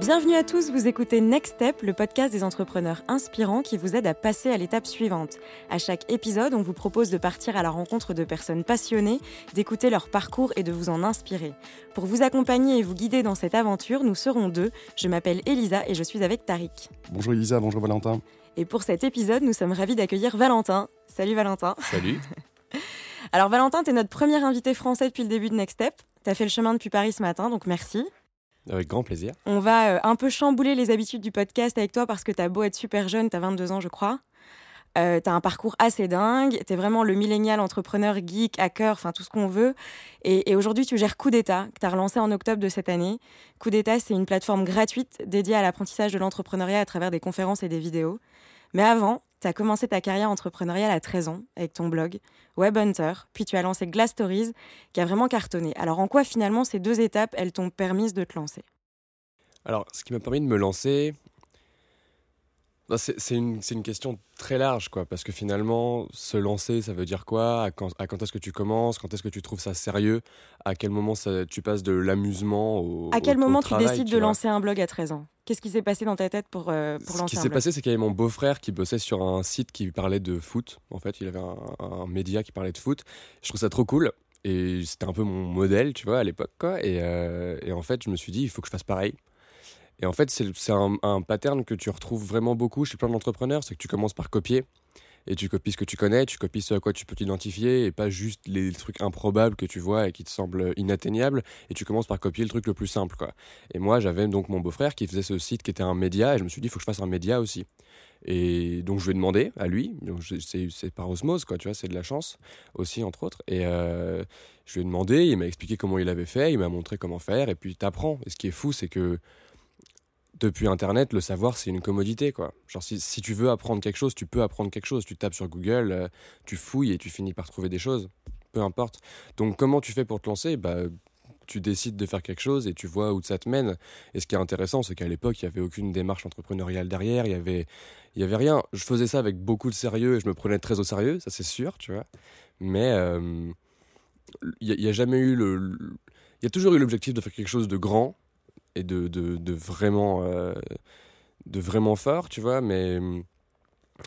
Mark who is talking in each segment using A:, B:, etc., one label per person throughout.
A: Bienvenue à tous, vous écoutez Next Step, le podcast des entrepreneurs inspirants qui vous aide à passer à l'étape suivante. À chaque épisode, on vous propose de partir à la rencontre de personnes passionnées, d'écouter leur parcours et de vous en inspirer. Pour vous accompagner et vous guider dans cette aventure, nous serons deux. Je m'appelle Elisa et je suis avec Tariq.
B: Bonjour Elisa, bonjour Valentin.
A: Et pour cet épisode, nous sommes ravis d'accueillir Valentin. Salut Valentin.
C: Salut.
A: Alors Valentin, tu es notre premier invité français depuis le début de Next Step. Tu as fait le chemin depuis Paris ce matin, donc merci.
C: Avec grand plaisir.
A: On va euh, un peu chambouler les habitudes du podcast avec toi parce que tu as beau être super jeune, tu as 22 ans je crois. Euh, tu as un parcours assez dingue, tu es vraiment le millénial entrepreneur, geek, hacker, enfin tout ce qu'on veut. Et, aujourd'hui, tu gères Coup d'État, que tu as relancé en octobre de cette année. Coup d'État, c'est une plateforme gratuite dédiée à l'apprentissage de l'entrepreneuriat à travers des conférences et des vidéos. Mais avant, tu as commencé ta carrière entrepreneuriale à 13 ans avec ton blog Web Hunter, puis tu as lancé Glass Stories qui a vraiment cartonné. Alors en quoi finalement ces deux étapes, elles t'ont permis de te lancer?
C: Alors ce qui m'a permis de me lancer, c'est une, une, question très large, quoi, parce que finalement, se lancer, ça veut dire quoi? À quand, quand est-ce que tu commences? Quand est-ce que tu trouves ça sérieux? À quel moment ça, tu passes de l'amusement au
A: À quel moment
C: tu
A: décides de lancer un blog à 13 ans? Qu'est-ce qui s'est passé dans ta tête pour, euh, pour lancer
C: Ce qui s'est passé, c'est qu'il y avait mon beau-frère qui bossait sur un site qui parlait de foot. En fait, il avait un, média qui parlait de foot. Je trouve ça trop cool. Et c'était un peu mon modèle, tu vois, à l'époque, quoi. Et, euh, et en fait, je me suis dit, il faut que je fasse pareil. Et en fait, c'est un, un, pattern que tu retrouves vraiment beaucoup chez plein d'entrepreneurs, c'est que tu commences par copier. Et tu copies ce que tu connais, tu copies ce à quoi tu peux t'identifier, et pas juste les trucs improbables que tu vois et qui te semblent inatteignables, et tu commences par copier le truc le plus simple. quoi. Et moi, j'avais donc mon beau-frère qui faisait ce site qui était un média, et je me suis dit, il faut que je fasse un média aussi. Et donc je lui ai demandé à lui, c'est par osmose, quoi, tu vois, c'est de la chance aussi, entre autres. Et euh, je lui ai demandé, il m'a expliqué comment il avait fait, il m'a montré comment faire, et puis tu apprends. Et ce qui est fou, c'est que depuis Internet, le savoir, c'est une commodité, quoi. Genre, si, tu veux apprendre quelque chose, tu peux apprendre quelque chose. Tu tapes sur Google, euh, tu fouilles et tu finis par trouver des choses. Peu importe. Donc, comment tu fais pour te lancer? Bah, tu décides de faire quelque chose et tu vois où ça te mène. Et ce qui est intéressant, c'est qu'à l'époque, il n'y avait aucune démarche entrepreneuriale derrière, il y avait, y avait rien. Je faisais ça avec beaucoup de sérieux et je me prenais très au sérieux, ça c'est sûr, tu vois. Mais euh, il n'y a, a, jamais eu le. Il y a toujours eu l'objectif de faire quelque chose de grand, et de, de, vraiment, euh, de vraiment fort, tu vois, mais,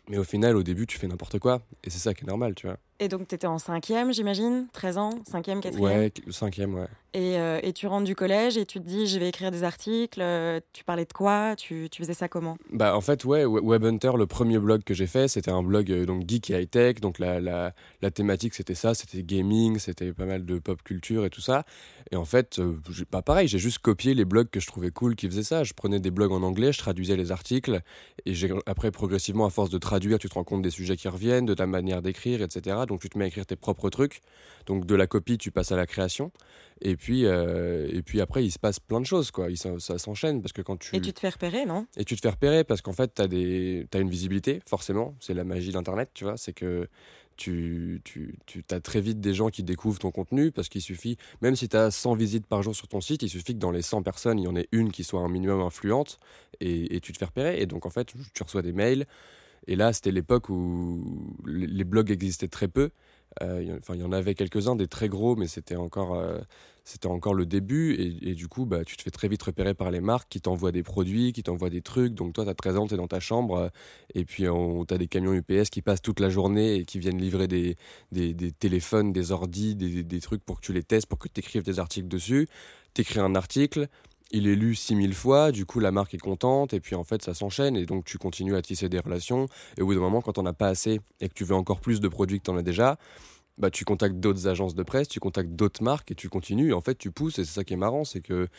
C: mais au final, au début, tu fais n'importe quoi. Et c'est ça qui est normal, tu vois.
A: Et donc, tu étais en cinquième, j'imagine 13 ans Cinquième, quatrième
C: Ouais, cinquième, ouais.
A: Et, euh, et, tu rentres du collège et tu te dis, je vais écrire des articles. Euh, tu parlais de quoi tu, tu, faisais ça comment?
C: Bah, en fait, ouais, Web Hunter, le premier blog que j'ai fait, c'était un blog euh, donc geek et high-tech. Donc, la, la, la thématique, c'était ça. C'était gaming, c'était pas mal de pop culture et tout ça. Et en fait, pas bah, pareil, j'ai juste copié les blogs que je trouvais cool qui faisaient ça. Je prenais des blogs en anglais, je traduisais les articles. Et après, progressivement, à force de traduire, tu te rends compte des sujets qui reviennent, de ta manière d'écrire, etc. Donc, tu te mets à écrire tes propres trucs. Donc de la copie, tu passes à la création. Et puis, euh, et puis après, il se passe plein de choses, quoi. Il, ça, ça s'enchaîne parce que quand tu...
A: Et tu te fais repérer, non?
C: Et tu te fais repérer parce qu'en fait, tu as, des... as une visibilité, forcément. C'est la magie d'Internet, tu vois. C'est que tu, tu, tu as très vite des gens qui découvrent ton contenu parce qu'il suffit, même si tu as 100 visites par jour sur ton site, il suffit que dans les 100 personnes, il y en ait une qui soit un minimum influente et, et tu te fais repérer. Et donc, en fait, tu reçois des mails. Et là, c'était l'époque où les blogs existaient très peu. Euh, il y en avait quelques-uns, des très gros, mais c'était encore, euh, c'était encore le début. Et, du coup, bah, tu te fais très vite repérer par les marques qui t'envoient des produits, qui t'envoient des trucs. Donc toi, tu as 13 ans, tu es dans ta chambre. Euh, et puis, tu as des camions UPS qui passent toute la journée et qui viennent livrer des, des, des téléphones, des ordis, des, des, trucs pour que tu les testes, pour que tu écrives des articles dessus. Tu écris un article il est lu 6000 fois, du coup la marque est contente, et puis en fait ça s'enchaîne, et donc tu continues à tisser des relations, et au bout d'un moment, quand on n'a pas assez, et que tu veux encore plus de produits que tu en as déjà, bah, tu contactes d'autres agences de presse, tu contactes d'autres marques, et tu continues, et en fait tu pousses, et c'est ça qui est marrant, c'est que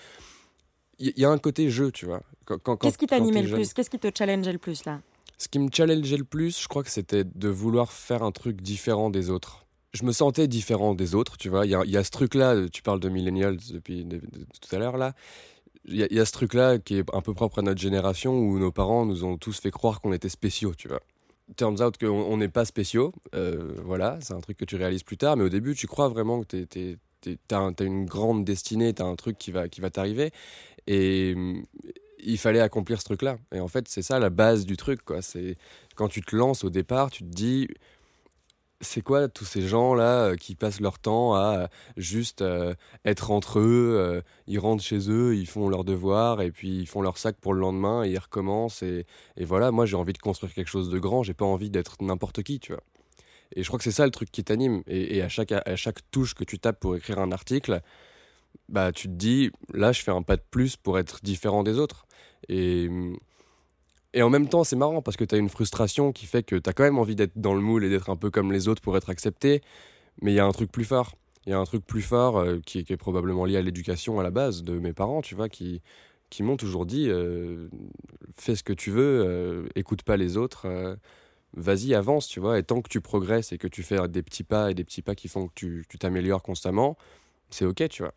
C: il y, a un côté jeu, tu vois.
A: Qu'est-ce qui t'animait le plus? Qu'est-ce qui te challengeait le plus là?
C: Ce qui me challengeait le plus, je crois que c'était de vouloir faire un truc différent des autres je me sentais différent des autres, tu vois. Il y, a, ce truc-là, tu parles de millennials depuis tout à l'heure, là il y, a ce truc-là qui est un peu propre à notre génération où nos parents nous ont tous fait croire qu'on était spéciaux, tu vois. Turns out qu'on n'est pas spéciaux, euh, voilà, c'est un truc que tu réalises plus tard, mais au début, tu crois vraiment que tu as, une grande destinée, tu as un truc qui va, qui va t'arriver, et mm, il fallait accomplir ce truc-là. Et en fait, c'est ça la base du truc, quoi. C'est quand tu te lances au départ, tu te dis, c'est quoi tous ces gens-là euh, qui passent leur temps à euh, juste euh, être entre eux Ils rentrent chez eux, ils font leurs devoirs et puis ils font leur sac pour le lendemain et ils recommencent. Et, et voilà, moi j'ai envie de construire quelque chose de grand, j'ai pas envie d'être n'importe qui, tu vois. Et je crois que c'est ça le truc qui t'anime. Et, à, chaque, à chaque touche que tu tapes pour écrire un article, bah tu te dis, là je fais un pas de plus pour être différent des autres. Et et en même temps, c'est marrant parce que tu as une frustration qui fait que tu as quand même envie d'être dans le moule et d'être un peu comme les autres pour être accepté. Mais il y a un truc plus fort. Il y a un truc plus fort euh, qui, est probablement lié à l'éducation à la base de mes parents, tu vois, qui, qui m'ont toujours dit euh, fais ce que tu veux, euh, écoute pas les autres, vas-y, avance, tu vois. Et tant que tu progresses et que tu fais des petits pas et des petits pas qui font que tu t'améliores constamment, c'est ok, tu vois.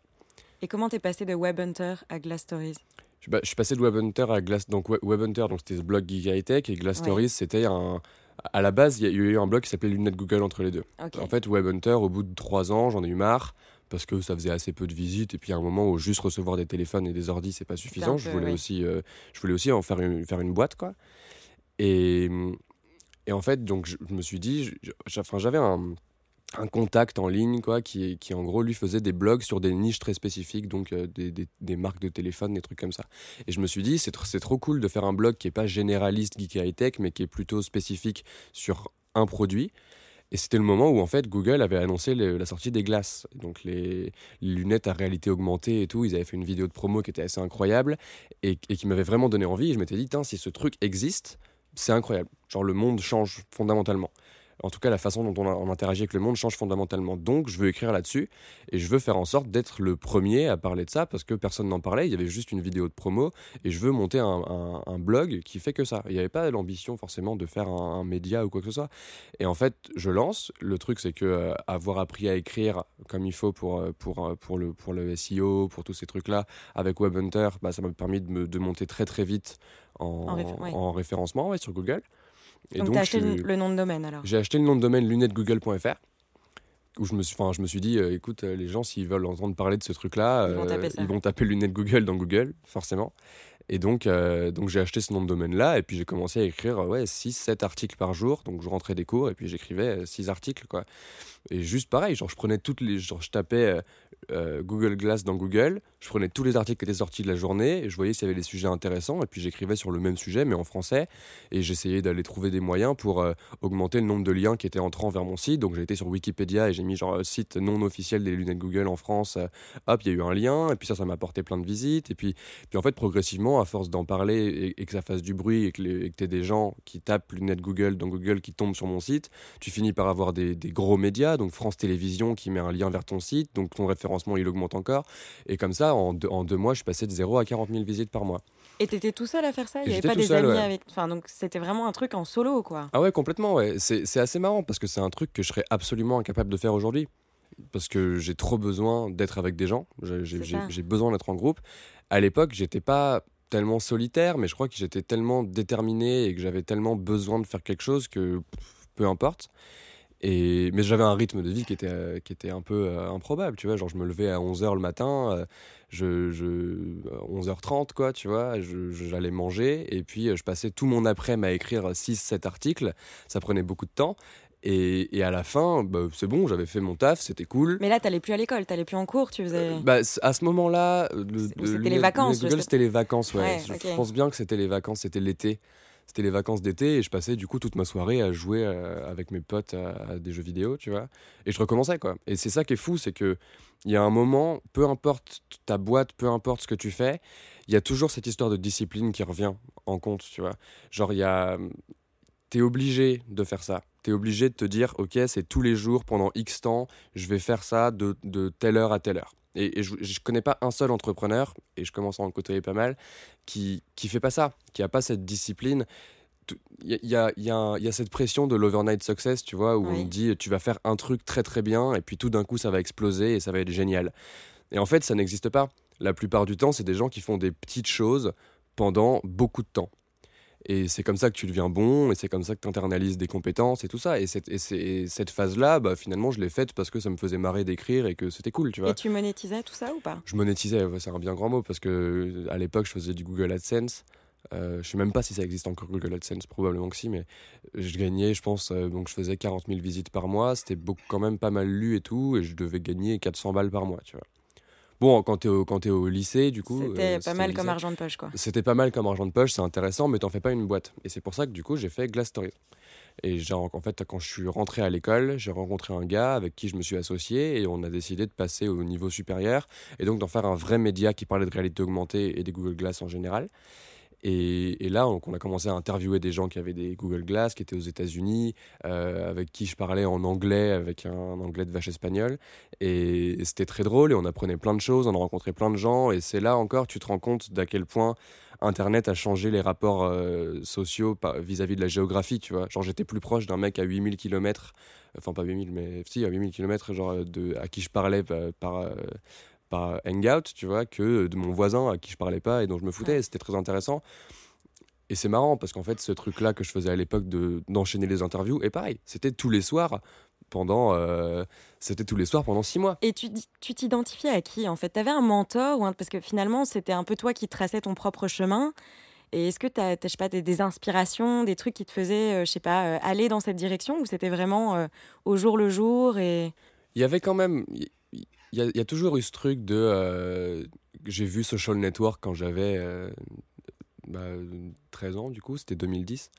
A: Et comment t'es passé de Web Hunter à Glass Stories?
C: Je, suis passé de Web Hunter à Glass. Donc Web Hunter, donc c'était ce blog Geek High Tech et Glass Stories, c'était un. À la base, il y a eu un blog qui s'appelait Lunettes Google entre les deux. En fait, Web Hunter, au bout de trois ans, j'en ai eu marre parce que ça faisait assez peu de visites et puis à un moment où juste recevoir des téléphones et des ordis c'est pas suffisant je voulais aussi euh, je voulais aussi en faire une, faire une boîte quoi et, et en fait donc je, me suis dit j'avais un un contact en ligne quoi qui, qui en gros lui faisait des blogs sur des niches très spécifiques donc euh, des, des, des, marques de téléphone des trucs comme ça. Et je me suis dit c'est trop cool de faire un blog qui est pas généraliste geek high tech mais qui est plutôt spécifique sur un produit. Et c'était le moment où en fait Google avait annoncé la sortie des glaces. Donc les, lunettes à réalité augmentée et tout ils avaient fait une vidéo de promo qui était assez incroyable et, et qui m'avait vraiment donné envie. Et je m'étais dit si ce truc existe c'est incroyable. Genre le monde change fondamentalement en tout cas la façon dont on, interagit avec le monde change fondamentalement. Donc je veux écrire là-dessus et je veux faire en sorte d'être le premier à parler de ça parce que personne n'en parlait, il y avait juste une vidéo de promo et je veux monter un, blog qui fait que ça. Il n'y avait pas l'ambition forcément de faire un, média ou quoi que ce soit. Et en fait je lance, le truc c'est que euh, avoir appris à écrire comme il faut pour, euh, pour, euh, pour, le, pour le SEO, pour tous ces trucs-là avec Web Hunter, bah, ça m'a permis de, me, de monter très très vite en, référencement sur Google.
A: Et donc, tu as acheté le nom de domaine alors
C: J'ai acheté le nom de domaine lunettegoogle.fr où je me suis, je me suis dit, euh, écoute, euh, les gens, s'ils veulent entendre parler de ce truc-là,
A: ils, vont taper,
C: euh, ils vont taper lunettes Google dans Google, forcément. Et donc, donc j'ai acheté ce nom de domaine-là, et puis j'ai commencé à écrire ouais, 6-7 articles par jour. Donc je rentrais des cours, et puis j'écrivais 6 articles. Quoi. Et juste pareil, genre je prenais toutes les. Genre je tapais euh, Google Glass dans Google, je prenais tous les articles qui étaient sortis de la journée je voyais s'il y avait des sujets intéressants et puis j'écrivais sur le même sujet mais en français et j'essayais d'aller trouver des moyens pour euh, augmenter le nombre de liens qui étaient entrants vers mon site. Donc j'ai été sur Wikipédia et j'ai mis genre euh, site non officiel des lunettes Google en France. hop, il y a eu un lien et puis ça, ça m'a apporté plein de visites et puis, puis en fait progressivement à force d'en parler et, que ça fasse du bruit et que, tu aies des gens qui tapent lunettes Google dans Google qui tombent sur mon site, tu finis par avoir des, des gros médias, donc France Télévisions qui met un lien vers ton site, donc ton référent il augmente encore. Et comme ça, en deux, en deux mois, je suis passé de 0 à 40 000 visites par mois.
A: Et t'étais tout seul à faire ça? Il n'y avait pas des amis avec. Enfin, donc c'était vraiment un truc en solo, quoi.
C: Ah ouais, complètement, ouais. C'est assez marrant parce que c'est un truc que je serais absolument incapable de faire aujourd'hui. Parce que j'ai trop besoin d'être avec des gens. J'ai besoin d'être en groupe. À l'époque, j'étais pas tellement solitaire, mais je crois que j'étais tellement déterminé et que j'avais tellement besoin de faire quelque chose que peu importe. Et, mais j'avais un rythme de vie qui était, euh, qui était un peu euh, improbable, tu vois. Genre, je me levais à 11h le matin, euh, je, je, 11h30, quoi, tu vois. J'allais manger et puis je passais tout mon après-midi à écrire 6-7 articles. Ça prenait beaucoup de temps. Et, et, à la fin, bah, c'est bon, j'avais fait mon taf, c'était cool.
A: Mais là, t'allais plus à l'école, t'allais plus en cours, tu faisais.
C: bah, à ce moment-là,
A: c'était les vacances.
C: C'était les vacances, ouais. Je pense bien que c'était les vacances, c'était l'été c'était les vacances d'été et je passais du coup toute ma soirée à jouer euh, avec mes potes à, des jeux vidéo, tu vois. Et je recommençais quoi. Et c'est ça qui est fou, c'est que il y a un moment, peu importe ta boîte, peu importe ce que tu fais, il y a toujours cette histoire de discipline qui revient en compte, tu vois. Genre il y a t'es obligé de faire ça. T'es obligé de te dire, ok, c'est tous les jours pendant X temps, je vais faire ça de, de telle heure à telle heure. Et, je ne connais pas un seul entrepreneur, et je commence à en côtoyer pas mal, qui ne fait pas ça, qui n'a pas cette discipline. Il y a, y, a, y a, cette pression de l'overnight success, tu vois, où on dit tu vas faire un truc très très bien, et puis tout d'un coup ça va exploser et ça va être génial. Et en fait, ça n'existe pas. La plupart du temps, c'est des gens qui font des petites choses pendant beaucoup de temps. Et c'est comme ça que tu deviens bon, et c'est comme ça que tu internalises des compétences et tout ça. Et cette, et cette phase-là, bah, finalement, je l'ai faite parce que ça me faisait marrer d'écrire et que c'était cool, tu vois.
A: Et tu monétisais tout ça ou pas?
C: Je monétisais, c'est un bien grand mot, parce que à l'époque, je faisais du Google AdSense. Euh, je sais même pas si ça existe encore Google AdSense, probablement que si, mais je gagnais, je pense, euh, donc je faisais 40 000 visites par mois, c'était quand même pas mal lu et tout, et je devais gagner 400 balles par mois, tu vois. Bon, quand t'es au, quand es au lycée, du coup.
A: C'était pas mal comme argent de poche, quoi.
C: C'était pas mal comme argent de poche, c'est intéressant, mais t'en fais pas une boîte. Et c'est pour ça que du coup, j'ai fait Glass Stories. Et genre, en fait, quand je suis rentré à l'école, j'ai rencontré un gars avec qui je me suis associé et on a décidé de passer au niveau supérieur et donc d'en faire un vrai média qui parlait de réalité augmentée et des Google Glass en général. Et, là, on a commencé à interviewer des gens qui avaient des Google Glass, qui étaient aux États-Unis, euh, avec qui je parlais en anglais, avec un, anglais de vache espagnol. Et, c'était très drôle et on apprenait plein de choses, on a rencontré plein de gens. Et c'est là encore, tu te rends compte d'à quel point Internet a changé les rapports euh, sociaux vis-à-vis de la géographie, tu vois. Genre, j'étais plus proche d'un mec à 8000 km, enfin pas 8000, mais si, à 8000 km, genre, à qui je parlais euh, par, par Hangout, tu vois, que de mon voisin à qui je parlais pas et dont je me foutais. C'était très intéressant. Et c'est marrant parce qu'en fait, ce truc-là que je faisais à l'époque de, d'enchaîner les interviews, et pareil, c'était tous les soirs pendant, euh, c'était tous les soirs pendant six mois.
A: Et tu, t'identifiais à qui en fait? Tu avais un mentor ou Parce que finalement, c'était un peu toi qui traçais ton propre chemin. Et est-ce que tu as, je sais pas, des, inspirations, des trucs qui te faisaient, euh, je sais pas, euh, aller dans cette direction ou c'était vraiment au jour le jour et...
C: Il y avait quand même, il y, a toujours eu ce truc de, j'ai vu Social Network quand j'avais bah, 13 ans du coup, c'était 2010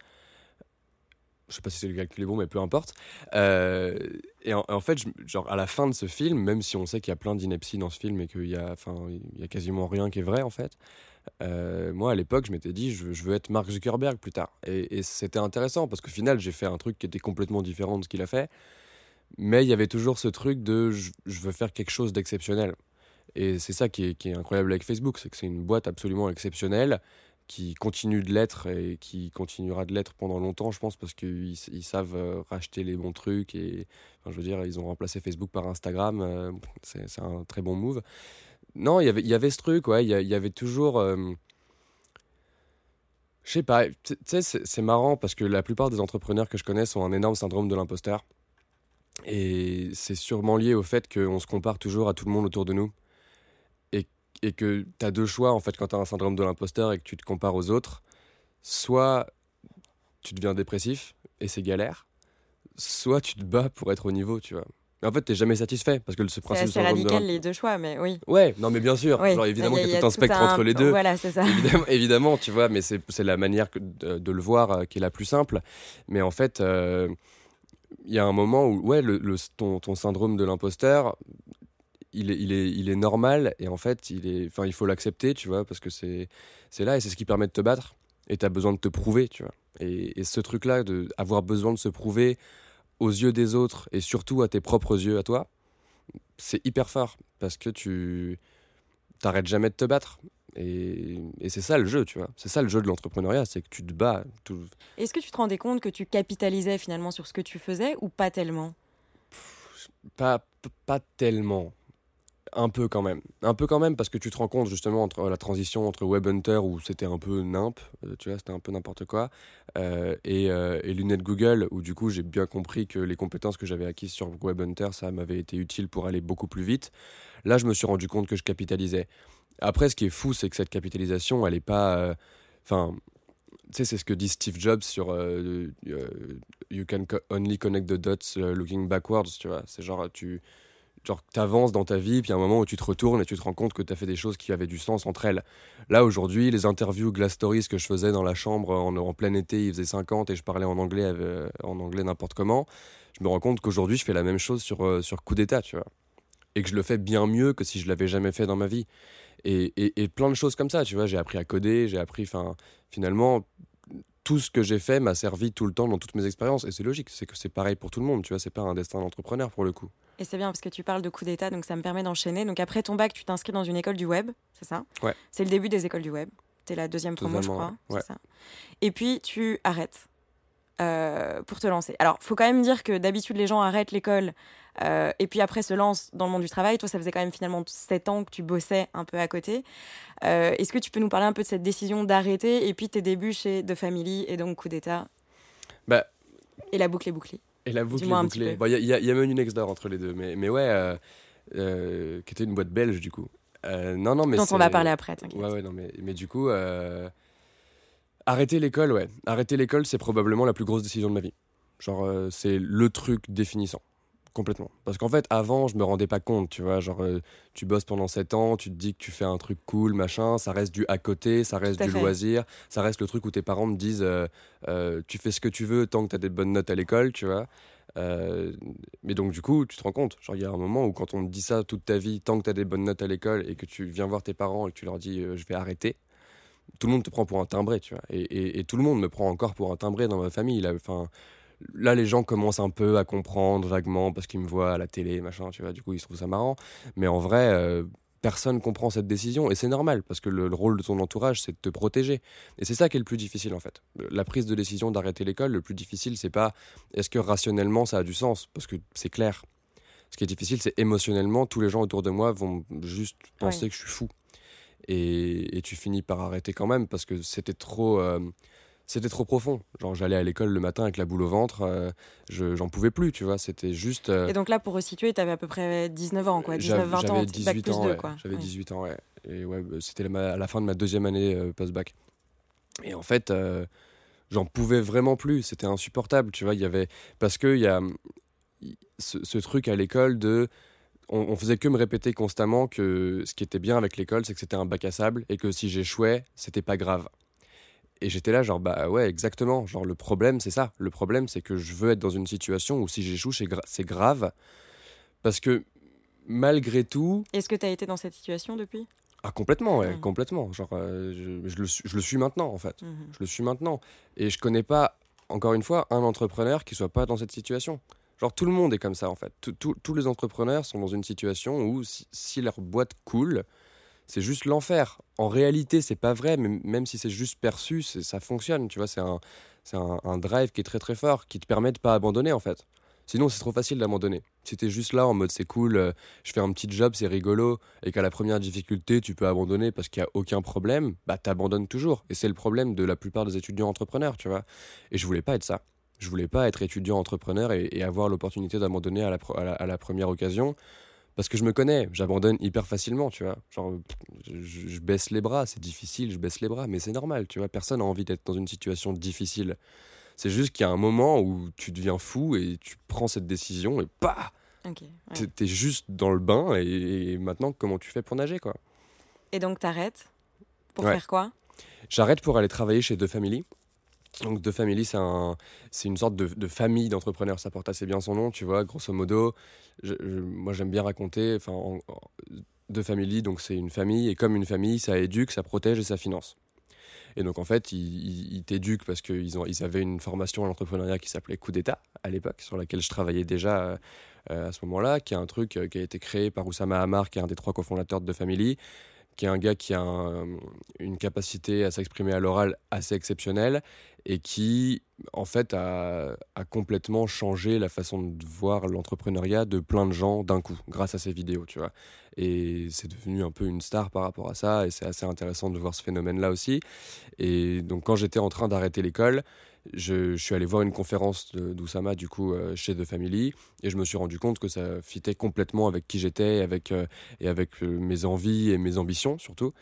C: je sais pas si c'est le calcul est bon, mais peu importe. Euh, et en, fait, genre à la fin de ce film, même si on sait qu'il y a plein d'inepties dans ce film et qu'il y a, il y a quasiment rien qui est vrai en fait. Euh, moi, à l'époque, je m'étais dit, je, veux être Mark Zuckerberg plus tard. Et, c'était intéressant parce qu'au final, j'ai fait un truc qui était complètement différent de ce qu'il a fait. Mais il y avait toujours ce truc de, je, veux faire quelque chose d'exceptionnel. Et c'est ça qui est, qui est incroyable avec Facebook, c'est que c'est une boîte absolument exceptionnelle qui continue de l'être et qui continuera de l'être pendant longtemps, je pense, parce qu'ils ils savent euh, racheter les bons trucs. Et je veux dire, ils ont remplacé Facebook par Instagram. Euh, c'est un très bon move. Non, y il y avait ce truc, ouais. Il y, avait toujours. Euh, je sais pas, tu sais, c'est marrant parce que la plupart des entrepreneurs que je connais ont un énorme syndrome de l'imposteur. Et c'est sûrement lié au fait qu'on se compare toujours à tout le monde autour de nous et que tu as deux choix en fait quand tu as un syndrome de l'imposteur et que tu te compares aux autres. Soit tu deviens dépressif et c'est galère, soit tu te bats pour être au niveau, tu vois. Mais en fait, t'es jamais satisfait parce que ce principe.
A: C'est radical les deux choix, mais oui.
C: Ouais, non, mais bien sûr. Genre, évidemment, il y, a tout un spectre entre les deux.
A: Voilà, c'est ça.
C: Évidemment, évidemment, tu vois, mais c'est la manière de, le voir euh, qui est la plus simple. Mais en fait, euh, il y a un moment où, ouais, le, ton, ton, syndrome de l'imposteur, il est, il, est, il est normal et en fait, il, est, il faut l'accepter, tu vois, parce que c'est là et c'est ce qui permet de te battre et tu as besoin de te prouver, tu vois. Et, et ce truc-là, d'avoir besoin de se prouver aux yeux des autres et surtout à tes propres yeux à toi, c'est hyper fort parce que tu t'arrêtes jamais de te battre. Et, et c'est ça le jeu, tu vois. C'est ça le jeu de l'entrepreneuriat, c'est que tu te bats. Tout...
A: Est-ce que tu te rendais compte que tu capitalisais finalement sur ce que tu faisais ou pas tellement?
C: Pas, pas tellement. Un peu quand même. Un peu quand même parce que tu te rends compte justement entre la transition entre Web Hunter où c'était un peu nimp, euh, tu vois, c'était un peu n'importe quoi, euh, et, euh, et Lunettes Google où du coup j'ai bien compris que les compétences que j'avais acquises sur Web Hunter ça m'avait été utile pour aller beaucoup plus vite. Là je me suis rendu compte que je capitalisais. Après ce qui est fou c'est que cette capitalisation elle est pas. Enfin. tu sais, c'est ce que dit Steve Jobs sur You can only connect the dots looking backwards, tu vois. C'est genre, tu, genre avances dans ta vie, puis il y a un moment où tu te retournes et tu te rends compte que tu as fait des choses qui avaient du sens entre elles. Là, aujourd'hui, les interviews Glass Stories que je faisais dans la chambre en, plein été, il faisait 50 et je parlais en anglais, euh, en anglais n'importe comment, je me rends compte qu'aujourd'hui, je fais la même chose sur, euh, sur coup d'état, tu vois. Et que je le fais bien mieux que si je l'avais jamais fait dans ma vie. Et, et, et plein de choses comme ça, tu vois. J'ai appris à coder, j'ai appris, enfin, finalement, tout ce que j'ai fait m'a servi tout le temps dans toutes mes expériences. Et c'est logique, c'est que c'est pareil pour tout le monde, tu vois, c'est pas un destin d'entrepreneur pour le coup.
A: Et c'est bien parce que tu parles de coup d'État, donc ça me permet d'enchaîner. Donc après ton bac, tu t'inscris dans une école du web, c'est ça?
C: Ouais.
A: C'est le début des écoles du web. Tu es la deuxième promo, je crois.
C: Ouais.
A: Ça. Et puis tu arrêtes euh, pour te lancer. Alors, faut quand même dire que d'habitude, les gens arrêtent l'école euh, et puis après se lancent dans le monde du travail. Toi, ça faisait quand même finalement 7 ans que tu bossais un peu à côté. Euh, est-ce que tu peux nous parler un peu de cette décision d'arrêter et puis tes débuts chez The Family et donc Coup d'État
C: bah,
A: Et la boucle est bouclée.
C: Et la boucle est bouclée. Il y, y, a même une ex-door entre les deux. Mais, mais ouais, qui était une boîte belge du coup. non, non, mais
A: Dont on va parler après, t'inquiète.
C: Ouais, ouais, non, mais, mais du coup Arrêter l'école, ouais. Arrêter l'école, c'est probablement la plus grosse décision de ma vie. Genre, euh, c'est le truc définissant. Complètement. Parce qu'en fait, avant, je me rendais pas compte, tu vois. Genre, euh, tu bosses pendant 7 ans, tu te dis que tu fais un truc cool, machin, ça reste du à côté, ça reste du
A: fait.
C: loisir, ça reste le truc où tes parents me disent euh, euh, tu fais ce que tu veux tant que tu as des bonnes notes à l'école, tu vois. Euh, mais donc, du coup, tu te rends compte. Genre, il y a un moment où quand on te dit ça toute ta vie, tant que tu as des bonnes notes à l'école et que tu viens voir tes parents et que tu leur dis euh, je vais arrêter, tout le monde te prend pour un timbré, tu vois. Et, et- et tout le monde me prend encore pour un timbré dans ma famille. Là, enfin, là, les gens commencent un peu à comprendre vaguement parce qu'ils me voient à la télé, machin, tu vois. Du coup, ils se trouvent ça marrant. Mais en vrai, euh, personne comprend cette décision et c'est normal parce que le, le rôle de ton entourage, c'est de te protéger. Et c'est ça qui est le plus difficile en fait. La prise de décision d'arrêter l'école, le plus difficile, c'est pas est-ce que rationnellement ça a du sens? Parce que c'est clair. Ce qui est difficile, c'est émotionnellement, tous les gens autour de moi vont juste penser
A: Ouais.
C: que je suis fou. Et, et tu finis par arrêter quand même parce que c'était trop, euh, c'était trop profond. Genre, j'allais à l'école le matin avec la boule au ventre, euh, je, j'en pouvais plus, tu vois. C'était juste. euh,
A: Et donc là, pour resituer, tu avais à peu près 19 ans, quoi. 19-20
C: j'avais-
A: ans,
C: J'avais
A: bac
C: 18
A: plus
C: ans,
A: 2,
C: ouais.
A: quoi.
C: J'avais
A: Ouais.
C: 18 ans, ouais. Et ouais, c'était à la fin de ma deuxième année euh, post-bac. Et en fait, j'en pouvais vraiment plus. C'était insupportable, tu vois. Il y avait parce que il y a ce truc à l'école de on, on faisait que me répéter constamment que ce qui était bien avec l'école, c'est que c'était un bac à sable et que si j'échouais, c'était pas grave. Et j'étais là, genre, bah ouais, exactement. Genre, le problème, c'est ça. Le problème, c'est que je veux être dans une situation où si j'échoue, c'est gra- c'est grave. Parce que malgré tout,
A: Est-ce que tu as été dans cette situation depuis?
C: Ah, complètement, ouais, complètement. Genre, euh, je, je le, suis- je le suis maintenant, en fait.
A: Mhm.
C: Je le suis maintenant. Et je connais pas, encore une fois, un entrepreneur qui soit pas dans cette situation. Genre, tout le monde est comme ça, en fait. Tous les entrepreneurs sont dans une situation où, si, leur boîte coule, c'est juste l'enfer. En réalité, c'est pas vrai, mais même si c'est juste perçu, ça fonctionne. Tu vois, c'est un drive qui est très très fort, qui te permet de pas abandonner, en fait. Sinon, c'est trop facile d'abandonner. Si t'es juste là en mode c'est cool, euh, je fais un petit job, c'est rigolo, et qu'à la première difficulté, tu peux abandonner parce qu'il n'y a aucun problème, bah t'abandonnes toujours. Et c'est le problème de la plupart des étudiants entrepreneurs, tu vois. Et je voulais pas être ça. Je voulais pas être étudiant entrepreneur et, et avoir l'opportunité d'abandonner à la, pro- à, la, à la première occasion. Parce que je me connais, j'abandonne hyper facilement, tu vois. Genre, je, je- baisse les bras, c'est difficile, je baisse les bras, mais c'est normal, tu vois. Personne n'a envie d'être dans une situation difficile. C'est juste qu'il y a un moment où tu deviens fou et tu prends cette décision et bah,
A: ouais.
C: t'es- t'es juste dans le bain et, et maintenant comment tu fais pour nager quoi?
A: Et donc, t'arrêtes? Pour
C: Ouais.
A: faire quoi?
C: J'arrête pour aller travailler chez The Family. Donc The Family, c'est un, une sorte de, de famille d'entrepreneurs. Ça porte assez bien son nom, tu vois. Grosso modo, moi j'aime bien raconter. Enfin, en- Family, donc c'est une famille et comme une famille, ça éduque, ça protège et ça finance. Et donc en fait, ils, ils- t'éduquent parce qu'ils ils avaient une formation à l'entrepreneuriat qui s'appelait Coup d'État à l'époque, sur laquelle je travaillais déjà euh, à ce moment-là, qui est un truc euh, qui a été créé par Oussama Hamar, qui est un des trois cofondateurs de The Family, qui est un gars qui a un- une capacité à s'exprimer à l'oral assez exceptionnelle et qui, en fait, a, complètement changé la façon de voir l'entrepreneuriat de plein de gens d'un coup, grâce à ses vidéos, tu vois. Et c'est devenu un peu une star par rapport à ça, et c'est assez intéressant de voir ce phénomène-là aussi. Et donc, quand j'étais en train d'arrêter l'école, je, suis allé voir une conférence d'Oussama, du coup, euh, chez The Family, et je me suis rendu compte que ça fitait complètement avec qui j'étais, avec, euh, et avec euh, mes envies et mes ambitions, surtout.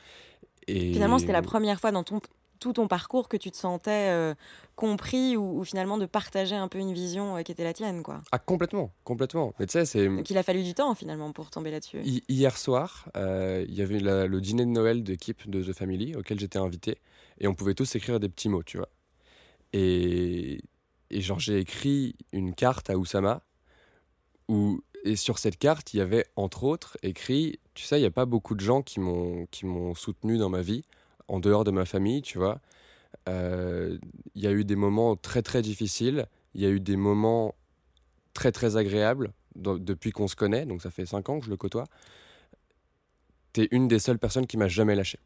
C: Et...
A: Finalement, c'était la première fois dans ton, tout ton parcours que tu te sentais euh, compris ou, ou finalement de partager un peu une vision euh, qui était la tienne, quoi.
C: Ah, complètement, complètement. Mais tu sais, c'est...
A: Donc, il a fallu du temps finalement pour tomber là-dessus.
C: Hi- Hier soir, euh, il y avait la- le dîner de Noël d'équipe de The Family auquel j'étais invité et on pouvait tous écrire des petits mots, tu vois. Et, et genre, j'ai écrit une carte à Oussama où, et sur cette carte, il y avait entre autres écrit Tu sais, il n'y a pas beaucoup de gens qui m'ont qui m'ont soutenu dans ma vie, en dehors de ma famille, tu vois. Euh, Il y a eu des moments très très difficiles, il y a eu des moments très très agréables de- depuis qu'on se connaît, donc ça fait cinq ans que je le côtoie t'es une des seules personnes qui m'a jamais lâché.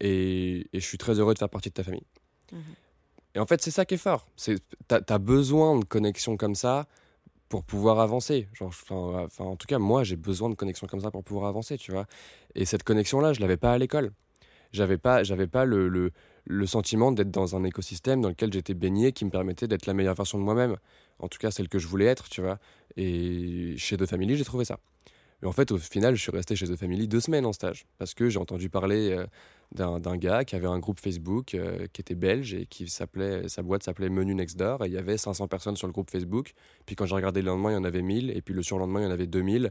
C: Et, et je suis très heureux de faire partie de ta famille.
A: Mhm.
C: Et en fait, c'est ça qui est fort. C'est, t'as, t'as besoin de connexions comme ça pour pouvoir avancer. Genre, enfin, enfin, en tout cas, moi, j'ai besoin de connexions comme ça pour pouvoir avancer, tu vois. Et cette connexion-là, je l'avais pas à l'école. J'avais pas, j'avais pas le, le, le sentiment d'être dans un écosystème dans lequel j'étais baigné qui me permettait d'être la meilleure version de moi-même. En tout cas, celle que je voulais être, tu vois. Et chez The Family, j'ai trouvé ça. Mais en fait, au final, je suis resté chez The Family deux semaines en stage parce que j'ai entendu parler euh, d'un gars qui avait un groupe Facebook euh, qui était belge et qui s'appelait sa boîte s'appelait Menu Next Door et il y avait 500 personnes sur le groupe Facebook. Puis quand j'ai regardé le lendemain, il y en avait 1000 et puis le surlendemain, il y en avait 2000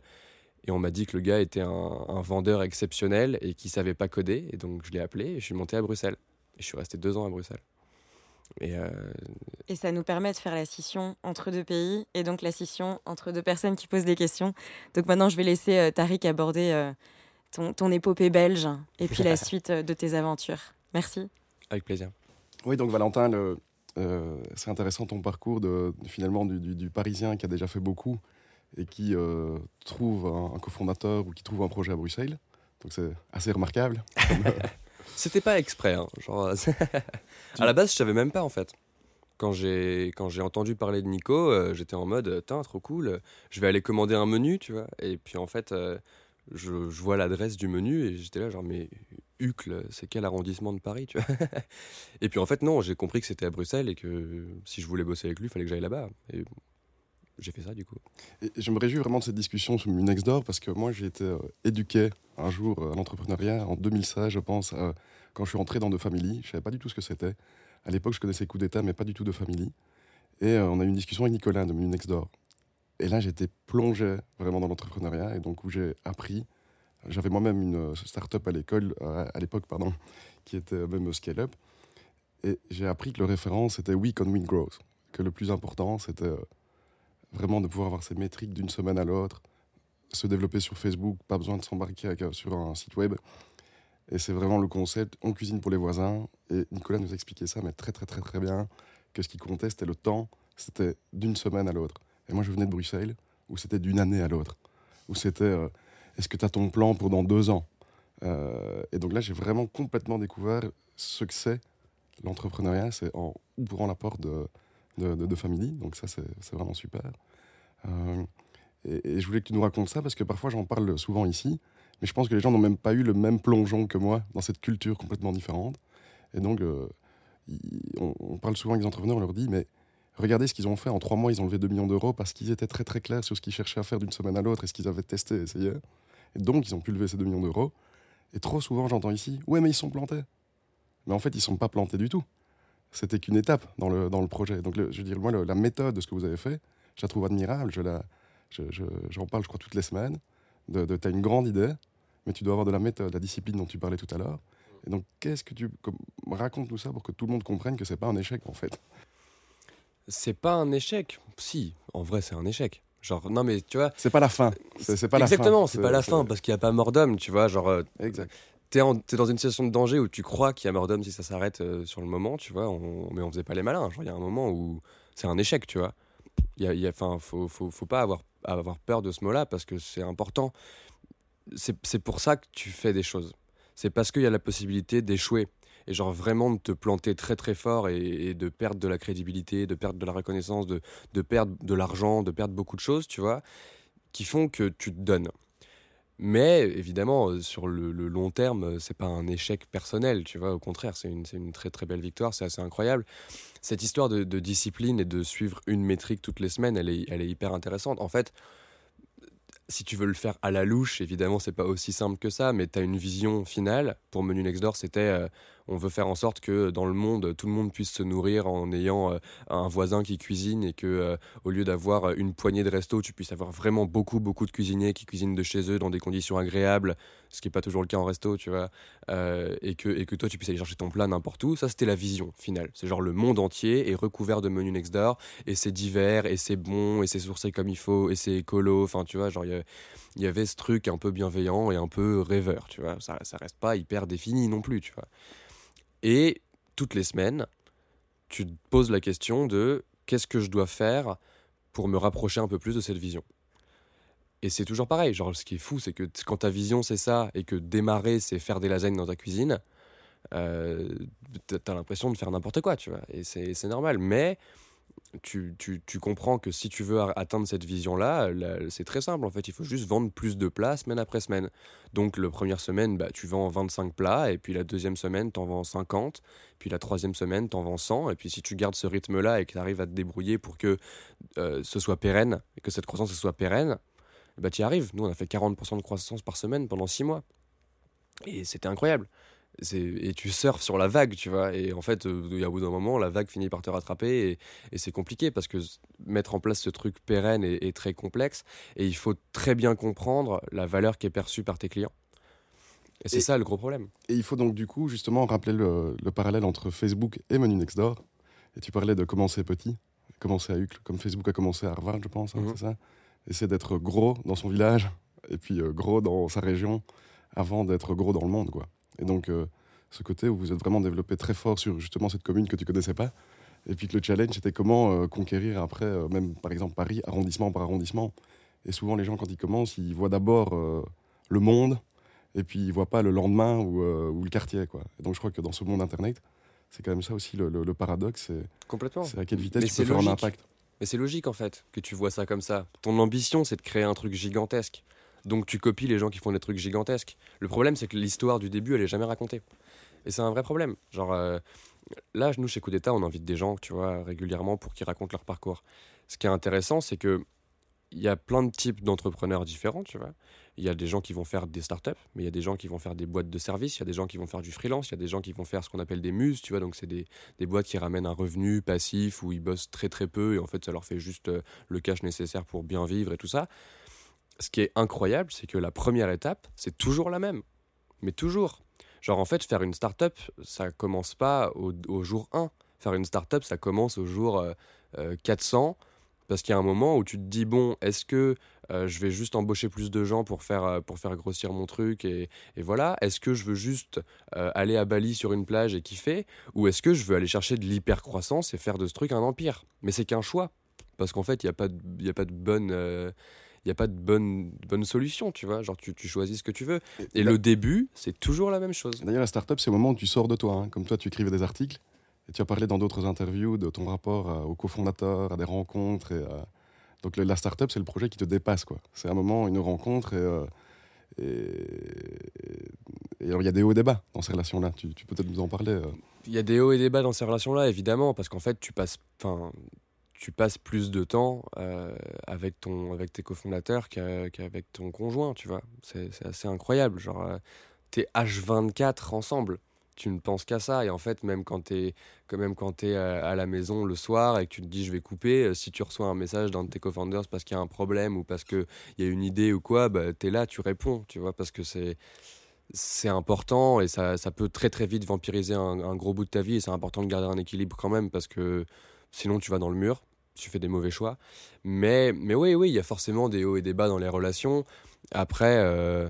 C: et on m'a dit que le gars était un, vendeur exceptionnel et qui savait pas coder et donc je l'ai appelé et je suis monté à Bruxelles et je suis resté deux ans à Bruxelles.
A: Et, euh, et, ça nous permet de faire la scission entre deux pays et donc la scission entre deux personnes qui posent des questions. Donc maintenant, je vais laisser euh, Tariq aborder ton, épopée belge et puis la suite de tes aventures. Merci.
C: Avec plaisir.
B: Oui, donc Valentin, euh, c'est intéressant ton parcours de, finalement du, Parisien qui a déjà fait beaucoup et qui euh, trouve un, cofondateur ou qui trouve un projet à Bruxelles. Donc c'est assez remarquable.
C: C'était pas exprès. Hein, genre, à la base, je savais même pas en fait. Quand j'ai quand j'ai entendu parler de Nico, euh, j'étais en mode, trop cool. Je vais aller commander un menu, tu vois. Et puis en fait, je, vois l'adresse du menu et j'étais là genre mais Uccle, c'est quel arrondissement de Paris, tu vois Et puis en fait non, j'ai compris que c'était à Bruxelles et que si je voulais bosser avec lui, il fallait que j'aille là-bas. Et j'ai fait ça du coup.
B: Et je me réjouis vraiment de cette discussion sur Nextdoor parce que moi j'ai été euh, éduqué un jour à l'entrepreneuriat en 2016, je pense, euh, quand je suis entré dans De Family. Je savais pas du tout ce que c'était. À l'époque, je connaissais Coup d'État, mais pas du tout De Family. Et euh, on a eu une discussion avec Nicolas de Menu Nextdoor. Et là, j'étais plongé vraiment dans l'entrepreneuriat et donc où j'ai appris. J'avais moi-même une start-up à l'école, à l'époque, pardon, qui était même scale-up. Et j'ai appris que le référent, c'était Week on Week Growth. Que le plus important, c'était vraiment de pouvoir avoir ces métriques d'une semaine à l'autre, se développer sur Facebook, pas besoin de s'embarquer euh, sur un site web. Et c'est vraiment le concept, on cuisine pour les voisins. Et Nicolas nous expliquait ça, mais très très très très bien, que ce qui comptait, c'était le temps, c'était d'une semaine à l'autre. Et moi, je venais de Bruxelles, où c'était d'une année à l'autre. Où c'était euh, est-ce que tu as ton plan pour dans deux ans? Euh, Et donc là, j'ai vraiment complètement découvert ce que c'est l'entrepreneuriat. C'est en ouvrant la porte de, de, de, Family. Donc ça, c'est vraiment super. Euh, et, je voulais que tu nous racontes ça parce que parfois, j'en parle souvent ici. Mais je pense que les gens n'ont même pas eu le même plongeon que moi dans cette culture complètement différente. Et donc, on, on, parle souvent avec les entrepreneurs, on leur dit, mais Regardez ce qu'ils ont fait. En trois mois, ils ont levé 2 millions d'euros parce qu'ils étaient très très clairs sur ce qu'ils cherchaient à faire d'une semaine à l'autre et ce qu'ils avaient testé essayé. Et donc, ils ont pu lever ces 2 millions d'euros. Et trop souvent, j'entends ici Ouais, mais ils sont plantés. Mais en fait, ils ne sont pas plantés du tout. C'était qu'une étape dans le, dans le projet. Donc, je veux dire, moi, la méthode de ce que vous avez fait, je la trouve admirable. Je la, j'en je, parle, je crois, toutes les semaines. De, de tu as une grande idée, mais tu dois avoir de la méthode, la discipline dont tu parlais tout à l'heure. Et donc, qu'est-ce que tu. raconte tout ça pour que tout le monde comprenne que c'est pas un échec, en fait
C: c'est pas un échec. Si, en vrai, c'est un échec. Genre, non, mais tu vois.
B: C'est pas la fin. C'est pas
C: Exactement, c'est pas la fin parce qu'il n'y a pas mort d'homme, tu vois. Genre, euh,
B: exact.
C: T'es, es dans une situation de danger où tu crois qu'il y a mort si ça s'arrête euh, sur le moment, tu vois. mais on faisait pas les malins. Il y a un moment où c'est un échec, tu vois. Il y a, y a faut, faut, pas avoir, avoir peur de ce mot-là parce que c'est important. C'est pour ça que tu fais des choses. C'est parce qu'il y a la possibilité d'échouer et genre vraiment de te planter très très fort et, de perdre de la crédibilité, de perdre de la reconnaissance, de, de perdre de l'argent, de perdre beaucoup de choses, tu vois, qui font que tu te donnes. Mais évidemment, euh, sur le, long terme, euh, c'est pas un échec personnel, tu vois. Au contraire, c'est une, une, très très belle victoire, c'est assez incroyable. Cette histoire de, discipline et de suivre une métrique toutes les semaines, elle est, elle est hyper intéressante. En fait, si tu veux le faire à la louche, évidemment, c'est pas aussi simple que ça, mais tu as une vision finale. Pour Menu Next Door, c'était euh, on veut faire en sorte que dans le monde, tout le monde puisse se nourrir en ayant euh, un voisin qui cuisine et que euh, au lieu d'avoir une poignée de restos, tu puisses avoir vraiment beaucoup, beaucoup de cuisiniers qui cuisinent de chez eux dans des conditions agréables, ce qui n'est pas toujours le cas en resto, tu vois, et, que, et que toi, tu puisses aller chercher ton plat n'importe où. Ça, c'était la vision finale. C'est genre le monde entier est recouvert de Menu Next Door et c'est divers et c'est bon et c'est sourcé comme il faut et c'est écolo. Enfin, tu vois, genre, il y, y, avait ce truc un peu bienveillant et un peu rêveur, tu vois. Ça, ça reste pas hyper défini non plus, tu vois. Et toutes les semaines, tu te poses la question de qu'est-ce que je dois faire pour me rapprocher un peu plus de cette vision. Et c'est toujours pareil, genre ce qui est fou, c'est que quand ta vision c'est ça, et que démarrer c'est faire des lasagnes dans ta cuisine, euh, t'as l'impression de faire n'importe quoi, tu vois. Et c'est normal. Mais tu, comprends que si tu veux atteindre cette vision-là, c'est très simple. En fait, il faut juste vendre plus de plats semaine après semaine. Donc, la première semaine, bah, tu vends 25 plats, et puis la deuxième semaine, tu en vends 50, puis la troisième semaine, tu en vends 100. Et puis, si tu gardes ce rythme-là et que tu arrives à te débrouiller pour que euh, ce soit pérenne, et que cette croissance soit pérenne, bah, tu y arrives. Nous, on a fait 40% de croissance par semaine pendant 6 mois. Et c'était incroyable. Et tu surfes sur la vague, tu vois. Et en fait, euh, au bout d'un moment, la vague finit par te rattraper et, c'est compliqué parce que mettre en place ce truc pérenne est, très complexe et il faut très bien comprendre la valeur qui est perçue par tes clients. Et c'est ça le gros problème.
B: Et il faut donc du coup justement rappeler le, parallèle entre Facebook et Menu Next Door. Et tu parlais de commencer petit, commencer à Uccle, comme Facebook a commencé à Harvard, je pense, hein, mhm. c'est ça Essayer d'être gros dans son village et puis euh, gros dans sa région avant d'être gros dans le monde, quoi. Et donc, euh, ce côté où vous êtes vraiment développé très fort sur justement cette commune que tu connaissais pas. Et puis le challenge, c'était comment euh, conquérir après, euh, même par exemple Paris, arrondissement par arrondissement. Et souvent, les gens, quand ils commencent, ils voient d'abord le monde, et puis ils voient pas le lendemain ou, ou, le quartier. Quoi. Et donc, je crois que dans ce monde Internet, c'est quand même ça aussi le, paradoxe.
C: Complètement.
B: C'est à quelle vitesse tu peux faire un impact.
C: Mais c'est logique en fait que tu vois ça comme ça. Ton ambition, c'est de créer un truc gigantesque. Donc tu copies les gens qui font des trucs gigantesques. Le problème, c'est que l'histoire du début, elle est jamais racontée. Et c'est un vrai problème. Genre, euh, là, nous, chez Coup d'État, on invite des gens, tu vois, régulièrement pour qu'ils racontent leur parcours. Ce qui est intéressant, c'est que il y a plein de types d'entrepreneurs différents, tu vois. Il y a des gens qui vont faire des startups, mais il y a des gens qui vont faire des boîtes de services, il y a des gens qui vont faire du freelance, il y a des gens qui vont faire ce qu'on appelle des muses, tu vois. Donc, c'est des, des, boîtes qui ramènent un revenu passif où ils bossent très très peu et en fait, ça leur fait juste euh, le cash nécessaire pour bien vivre et tout ça ce qui est incroyable, c'est que la première étape, c'est toujours la même. Mais toujours. Genre, en fait, faire une start-up, ça commence pas au, jour 1. Faire une start-up, ça commence au jour 400. Euh, euh, parce qu'il y a un moment où tu te dis, bon, est-ce que euh, je vais juste embaucher plus de gens pour faire, pour faire grossir mon truc et, voilà Est-ce que je veux juste aller à Bali sur une plage et kiffer? Ou est-ce que je veux aller chercher de l'hyper-croissance et faire de ce truc un empire? Mais c'est qu'un choix. Parce qu'en fait, il n'y a, pas de, a pas de bonne n'y a pas de bonne, bonne solution, tu vois. Genre, tu, tu choisis ce que tu veux. Et, le début, c'est toujours la même chose.
B: D'ailleurs, la startup, c'est le moment où tu sors de toi. Hein. Comme toi, tu écrivais des articles. Et tu as parlé dans d'autres interviews de ton rapport aux cofondateurs, à des rencontres. Et Donc, la startup, c'est le projet qui te dépasse. quoi. C'est un moment, une rencontre. Et, euh, et, alors, il y a des hauts et des bas dans ces relations-là. Tu, tu peux peut-être nous en parler. Euh.
C: Il y a des hauts et des bas dans ces relations-là, évidemment, parce qu'en fait, tu passes. Enfin, tu passes plus de temps euh, avec, ton, avec tes cofondateurs qu'avec ton conjoint, tu vois. C'est assez incroyable. Genre, euh, t'es H24 ensemble. Tu ne penses qu'à ça. Et en fait, même quand t'es même quand es à, la maison le soir et que tu te dis je vais couper, euh, si tu reçois un message d'un de tes cofounders parce qu'il y a un problème ou parce qu'il y a une idée ou quoi, bah, t'es là, tu réponds, tu vois, parce que c'est c'est important et ça, ça, peut très très vite vampiriser un, un, gros bout de ta vie et c'est important de garder un équilibre quand même parce que sinon tu vas dans le mur tu fais des mauvais choix. Mais, mais oui, oui, il y a forcément des hauts et des bas dans les relations. Après, euh,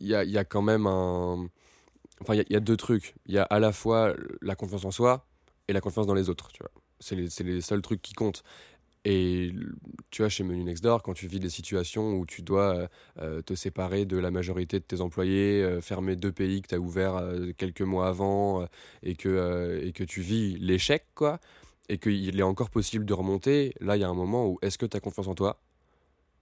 C: il y, a, y, a, quand même un. Enfin, il y, a deux trucs. Il y a à la fois la confiance en soi et la confiance dans les autres, tu vois. C'est les, les, seuls trucs qui comptent. Et tu vois, chez Menu Next Door, quand tu vis des situations où tu dois euh, te séparer de la majorité de tes employés, euh, fermer deux pays que tu as ouverts quelques mois avant et, que, et que tu vis l'échec, quoi, et qu'il est encore possible de remonter, là, il y a un moment où est-ce que tu as confiance en toi?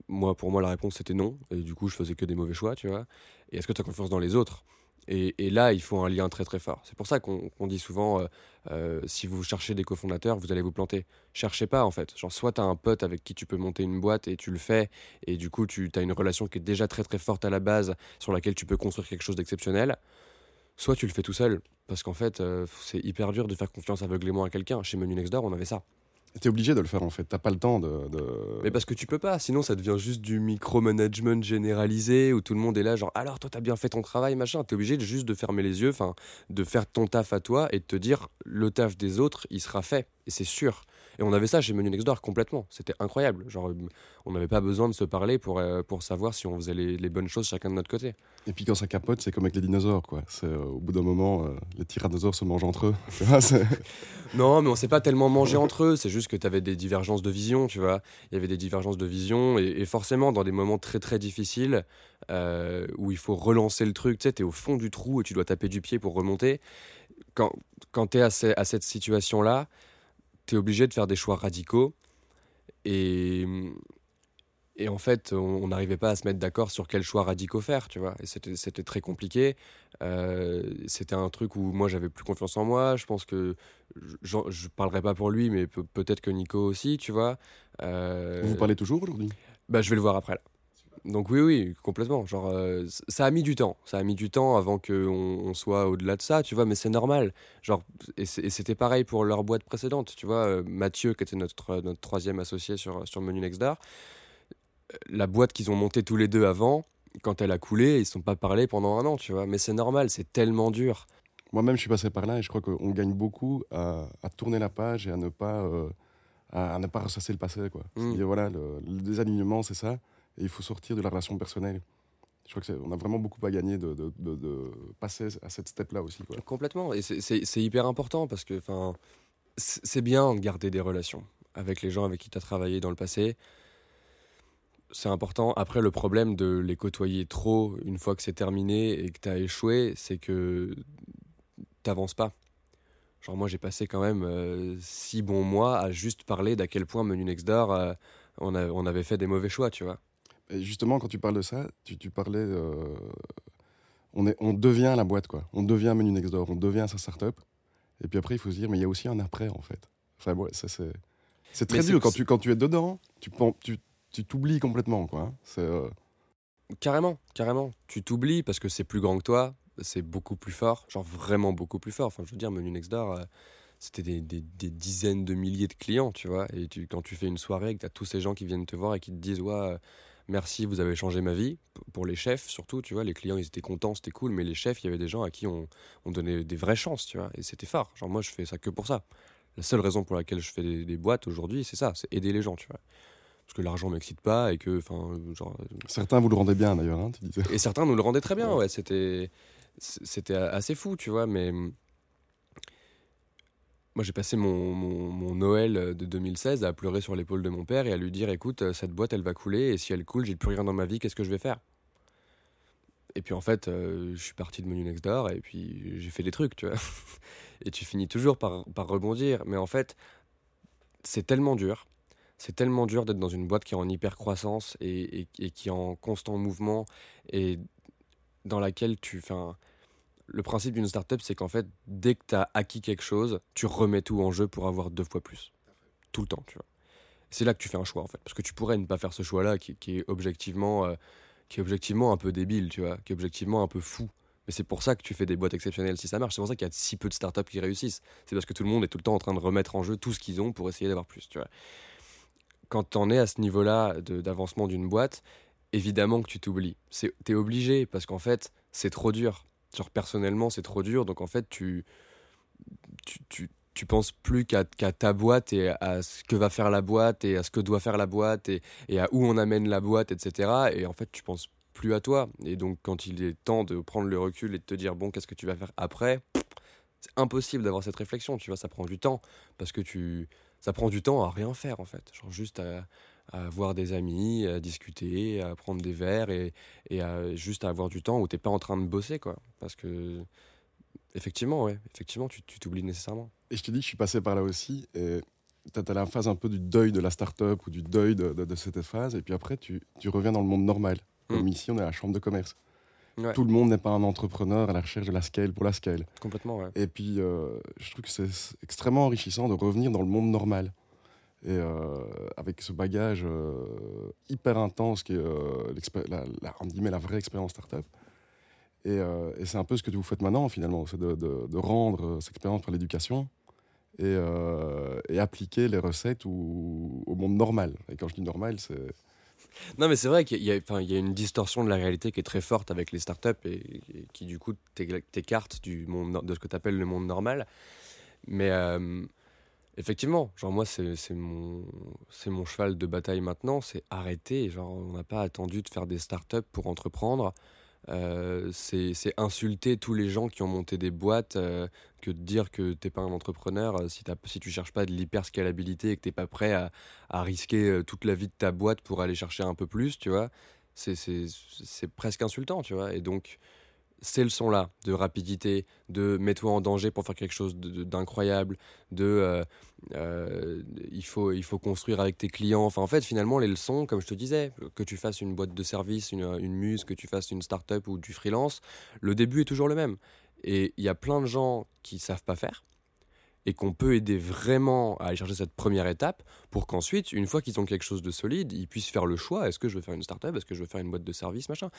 C: Moi, pour moi, la réponse c'était non. Et du coup, je faisais que des mauvais choix, tu vois. Et est-ce que tu as confiance dans les autres? Et, là, il faut un lien très très fort. C'est pour ça qu'on dit souvent, euh, euh, si vous cherchez des cofondateurs, vous allez vous planter. Cherchez pas en fait. Genre, soit tu as un pote avec qui tu peux monter une boîte et tu le fais, et du coup, tu as une relation qui est déjà très très forte à la base, sur laquelle tu peux construire quelque chose d'exceptionnel soit tu le fais tout seul, parce qu'en fait, euh, c'est hyper dur de faire confiance aveuglément à quelqu'un. Chez Menu Next Door, on avait ça.
B: T'es obligé de le faire en fait, t'as pas le temps de,
C: Mais parce que tu peux pas, sinon ça devient juste du micromanagement généralisé où tout le monde est là, genre alors toi t'as bien fait ton travail, machin. T'es obligé juste de fermer les yeux, enfin de faire ton taf à toi et de te dire le taf des autres il sera fait, et c'est sûr. Et on avait ça chez Menu Next Door complètement. C'était incroyable. Genre, euh, on n'avait pas besoin de se parler pour, euh, pour savoir si on faisait les, bonnes choses chacun de notre côté.
B: Et puis quand ça capote, c'est comme avec les dinosaures, quoi. Euh, au bout d'un moment, les tyrannosaures se mangent entre eux.
C: non, mais on s'est pas tellement mangé entre eux. C'est juste que tu avais des divergences de vision, tu vois. Il y avait des divergences de vision. Et, forcément, dans des moments très très difficiles, où il faut relancer le truc, tu sais, tu es au fond du trou et tu dois taper du pied pour remonter. Quand, quand tu es à, à cette situation-là, tu es obligé de faire des choix radicaux. Et, et en fait, on n'arrivait pas à se mettre d'accord sur quel choix radicaux faire, tu vois. Et c'était très compliqué. Euh, c'était un truc où moi, j'avais plus confiance en moi. Je pense que je ne parlerai pas pour lui, mais peut-être que Nico aussi, tu vois.
B: Euh, Vous parlez toujours aujourd'hui?
C: Bah, Je vais le voir après, là. Donc oui, oui, complètement. Genre, euh, ça a mis du temps. Ça a mis du temps avant qu'on on soit au-delà de ça, tu vois, mais c'est normal. Genre, et c'était pareil pour leur boîte précédente, tu vois. euh, Mathieu, qui était notre, notre troisième associé sur, sur Menu Next Door, euh, la boîte qu'ils ont montée tous les deux avant, quand elle a coulé, ils ne sont pas parlé pendant un an, tu vois. Mais c'est normal, c'est tellement dur.
B: Moi-même, je suis passé par là et je crois qu'on gagne beaucoup à, à tourner la page et à ne pas, euh, à, à ne pas ressasser le passé. Quoi.
C: Mm.
B: C'est-à-dire, voilà, le, le désalignement, c'est ça. Et il faut sortir de la relation personnelle. Je crois qu'on a vraiment beaucoup à gagner de, passer à cette step-là aussi.
C: Complètement. Et c'est- hyper important parce que c'est bien de garder des relations avec les gens avec qui tu as travaillé dans le passé. C'est important. Après, le problème de les côtoyer trop une fois que c'est terminé et que tu as échoué, c'est que t'avances pas. Genre, moi, j'ai passé quand même euh, six bons mois à juste parler d'à quel point Menu Next Door, euh, on, on avait fait des mauvais choix, tu vois.
B: Et justement, quand tu parles de ça, tu, tu parlais. euh, on, est, on devient la boîte, quoi. On devient Menu Next Door, on devient sa startup. Et puis après, il faut se dire, mais il y a aussi un après, en fait. Enfin, ouais, ça, c'est. C'est très dur. Quand tu, quand tu es dedans, tu tu tu t'oublies complètement, quoi. hein. C'est. euh,
C: Carrément, carrément. Tu t'oublies parce que c'est plus grand que toi, c'est beaucoup plus fort, genre vraiment beaucoup plus fort. Enfin, je veux dire, Menu Next Door, euh, c'était des, des- des dizaines de milliers de clients, tu vois. Et tu, quand tu fais une soirée et que tu as tous ces gens qui viennent te voir et qui te disent, ouais, merci, vous avez changé ma vie. Pour les chefs, surtout, tu vois, les clients, ils étaient contents, c'était cool, mais les chefs, il y avait des gens à qui on, on donnait des vraies chances, tu vois. Et c'était fort. Genre, moi, je fais ça que pour ça. La seule raison pour laquelle je fais des, des boîtes aujourd'hui, c'est ça, c'est aider les gens, tu vois. Parce que l'argent m'excite pas et que, enfin, genre,
B: Certains vous le rendez bien, d'ailleurs, hein, tu disais.
C: et certains nous le rendaient très bien,
B: Ouais.
C: ouais. C'était, c'était assez fou, tu vois. Mais hum, moi, j'ai passé mon, mon, mon Noël de 2016 à pleurer sur l'épaule de mon père et à lui dire écoute, euh, cette boîte, elle va couler et si elle coule, j'ai plus rien dans ma vie, qu'est-ce que je vais faire? Et puis en fait, euh, je suis parti de Menu Next Door et puis j'ai fait des trucs, tu vois. et tu finis toujours par, par rebondir. Mais en fait, c'est tellement dur. C'est tellement dur d'être dans une boîte qui est en hyper croissance et, et- et qui est en constant mouvement et dans laquelle tu. Enfin, le principe d'une startup, c'est qu'en fait, dès que tu as acquis quelque chose, tu remets tout en jeu pour avoir deux fois plus. Tout le temps, tu vois. C'est là que tu fais un choix, en fait. Parce que tu pourrais ne pas faire ce choix-là qui, est objectivement. euh, qui est objectivement un peu débile, tu vois, qui est objectivement un peu fou. Mais c'est pour ça que tu fais des boîtes exceptionnelles si ça marche. C'est pour ça qu'il y a si peu de startups qui réussissent. C'est parce que tout le monde est tout le temps en train de remettre en jeu tout ce qu'ils ont pour essayer d'avoir plus, tu vois. Quand t'en es à ce niveau-là d'avancement d'une boîte, évidemment que tu t'oublies. T'es obligé parce qu'en fait, c'est trop dur. Genre personnellement, c'est trop dur. Donc en fait, tu, tu, tu, tu penses plus qu'à ta boîte et à ce que va faire la boîte et à ce que doit faire la boîte et, et à où on amène la boîte, etc. Et en fait, tu penses plus à toi. Et donc, quand il est temps de prendre le recul et de te dire, bon, qu'est-ce que tu vas faire après? C'est impossible d'avoir cette réflexion, tu vois, ça prend du temps. Parce que tu... Ça prend du temps à rien faire, en fait. Genre juste à, à voir des amis, à discuter, à prendre des verres et, et à, juste à avoir du temps où t'es pas en train de bosser, quoi. Parce que, effectivement, ouais, effectivement, tu t'oublies nécessairement.
B: Et je te dis, je suis passé par là aussi. Et tu as, la phase un peu du deuil de la start-up ou du deuil de, de- de cette phase. Et puis après, tu, tu reviens dans le monde normal. Comme
C: Mm.
B: ici, on est à la chambre de commerce.
C: Ouais.
B: Tout le monde n'est pas un entrepreneur à la recherche de la scale pour la scale.
C: Complètement, ouais.
B: Et puis, euh, je trouve que c'est extrêmement enrichissant de revenir dans le monde normal. Et euh, avec ce bagage euh, hyper intense qui est euh, la, entre guillemets, la vraie expérience startup. Et, et c'est un peu ce que vous faites maintenant, finalement, c'est de, rendre cette expérience par l'éducation et, appliquer les recettes au, monde normal. Et quand je dis normal, c'est.
C: Non, mais c'est vrai qu'il y, a- une distorsion de la réalité qui est très forte avec les startups et, et qui, du coup, t'é- t'écarte de ce que tu appelles le monde normal. Mais effectivement, genre, moi, c'est mon, c'est mon cheval de bataille maintenant, c'est arrêter. Genre, on n'a pas attendu de faire des startups pour entreprendre. Euh, c'est insulter tous les gens qui ont monté des boîtes euh, que de dire que t'es pas un entrepreneur euh, si, t'as- si tu cherches pas de l'hyper-scalabilité et que t'es pas prêt à, à risquer toute la vie de ta boîte pour aller chercher un peu plus, tu vois. C'est presque insultant, tu vois. Et donc, ces leçons-là de rapidité, de mets-toi en danger pour faire quelque chose d'incroyable, de, euh, euh, il, faut, il faut construire avec tes clients. Enfin, en fait, finalement, les leçons, comme je te disais, que tu fasses une boîte de service, une, une muse, que tu fasses une start-up ou du freelance, le début est toujours le même. Et il y a plein de gens qui savent pas faire. et qu'on peut aider vraiment à aller chercher cette première étape pour qu'ensuite, une fois qu'ils ont quelque chose de solide, ils puissent faire le choix est-ce que je veux faire une startup Est-ce que je veux faire une boîte de service machin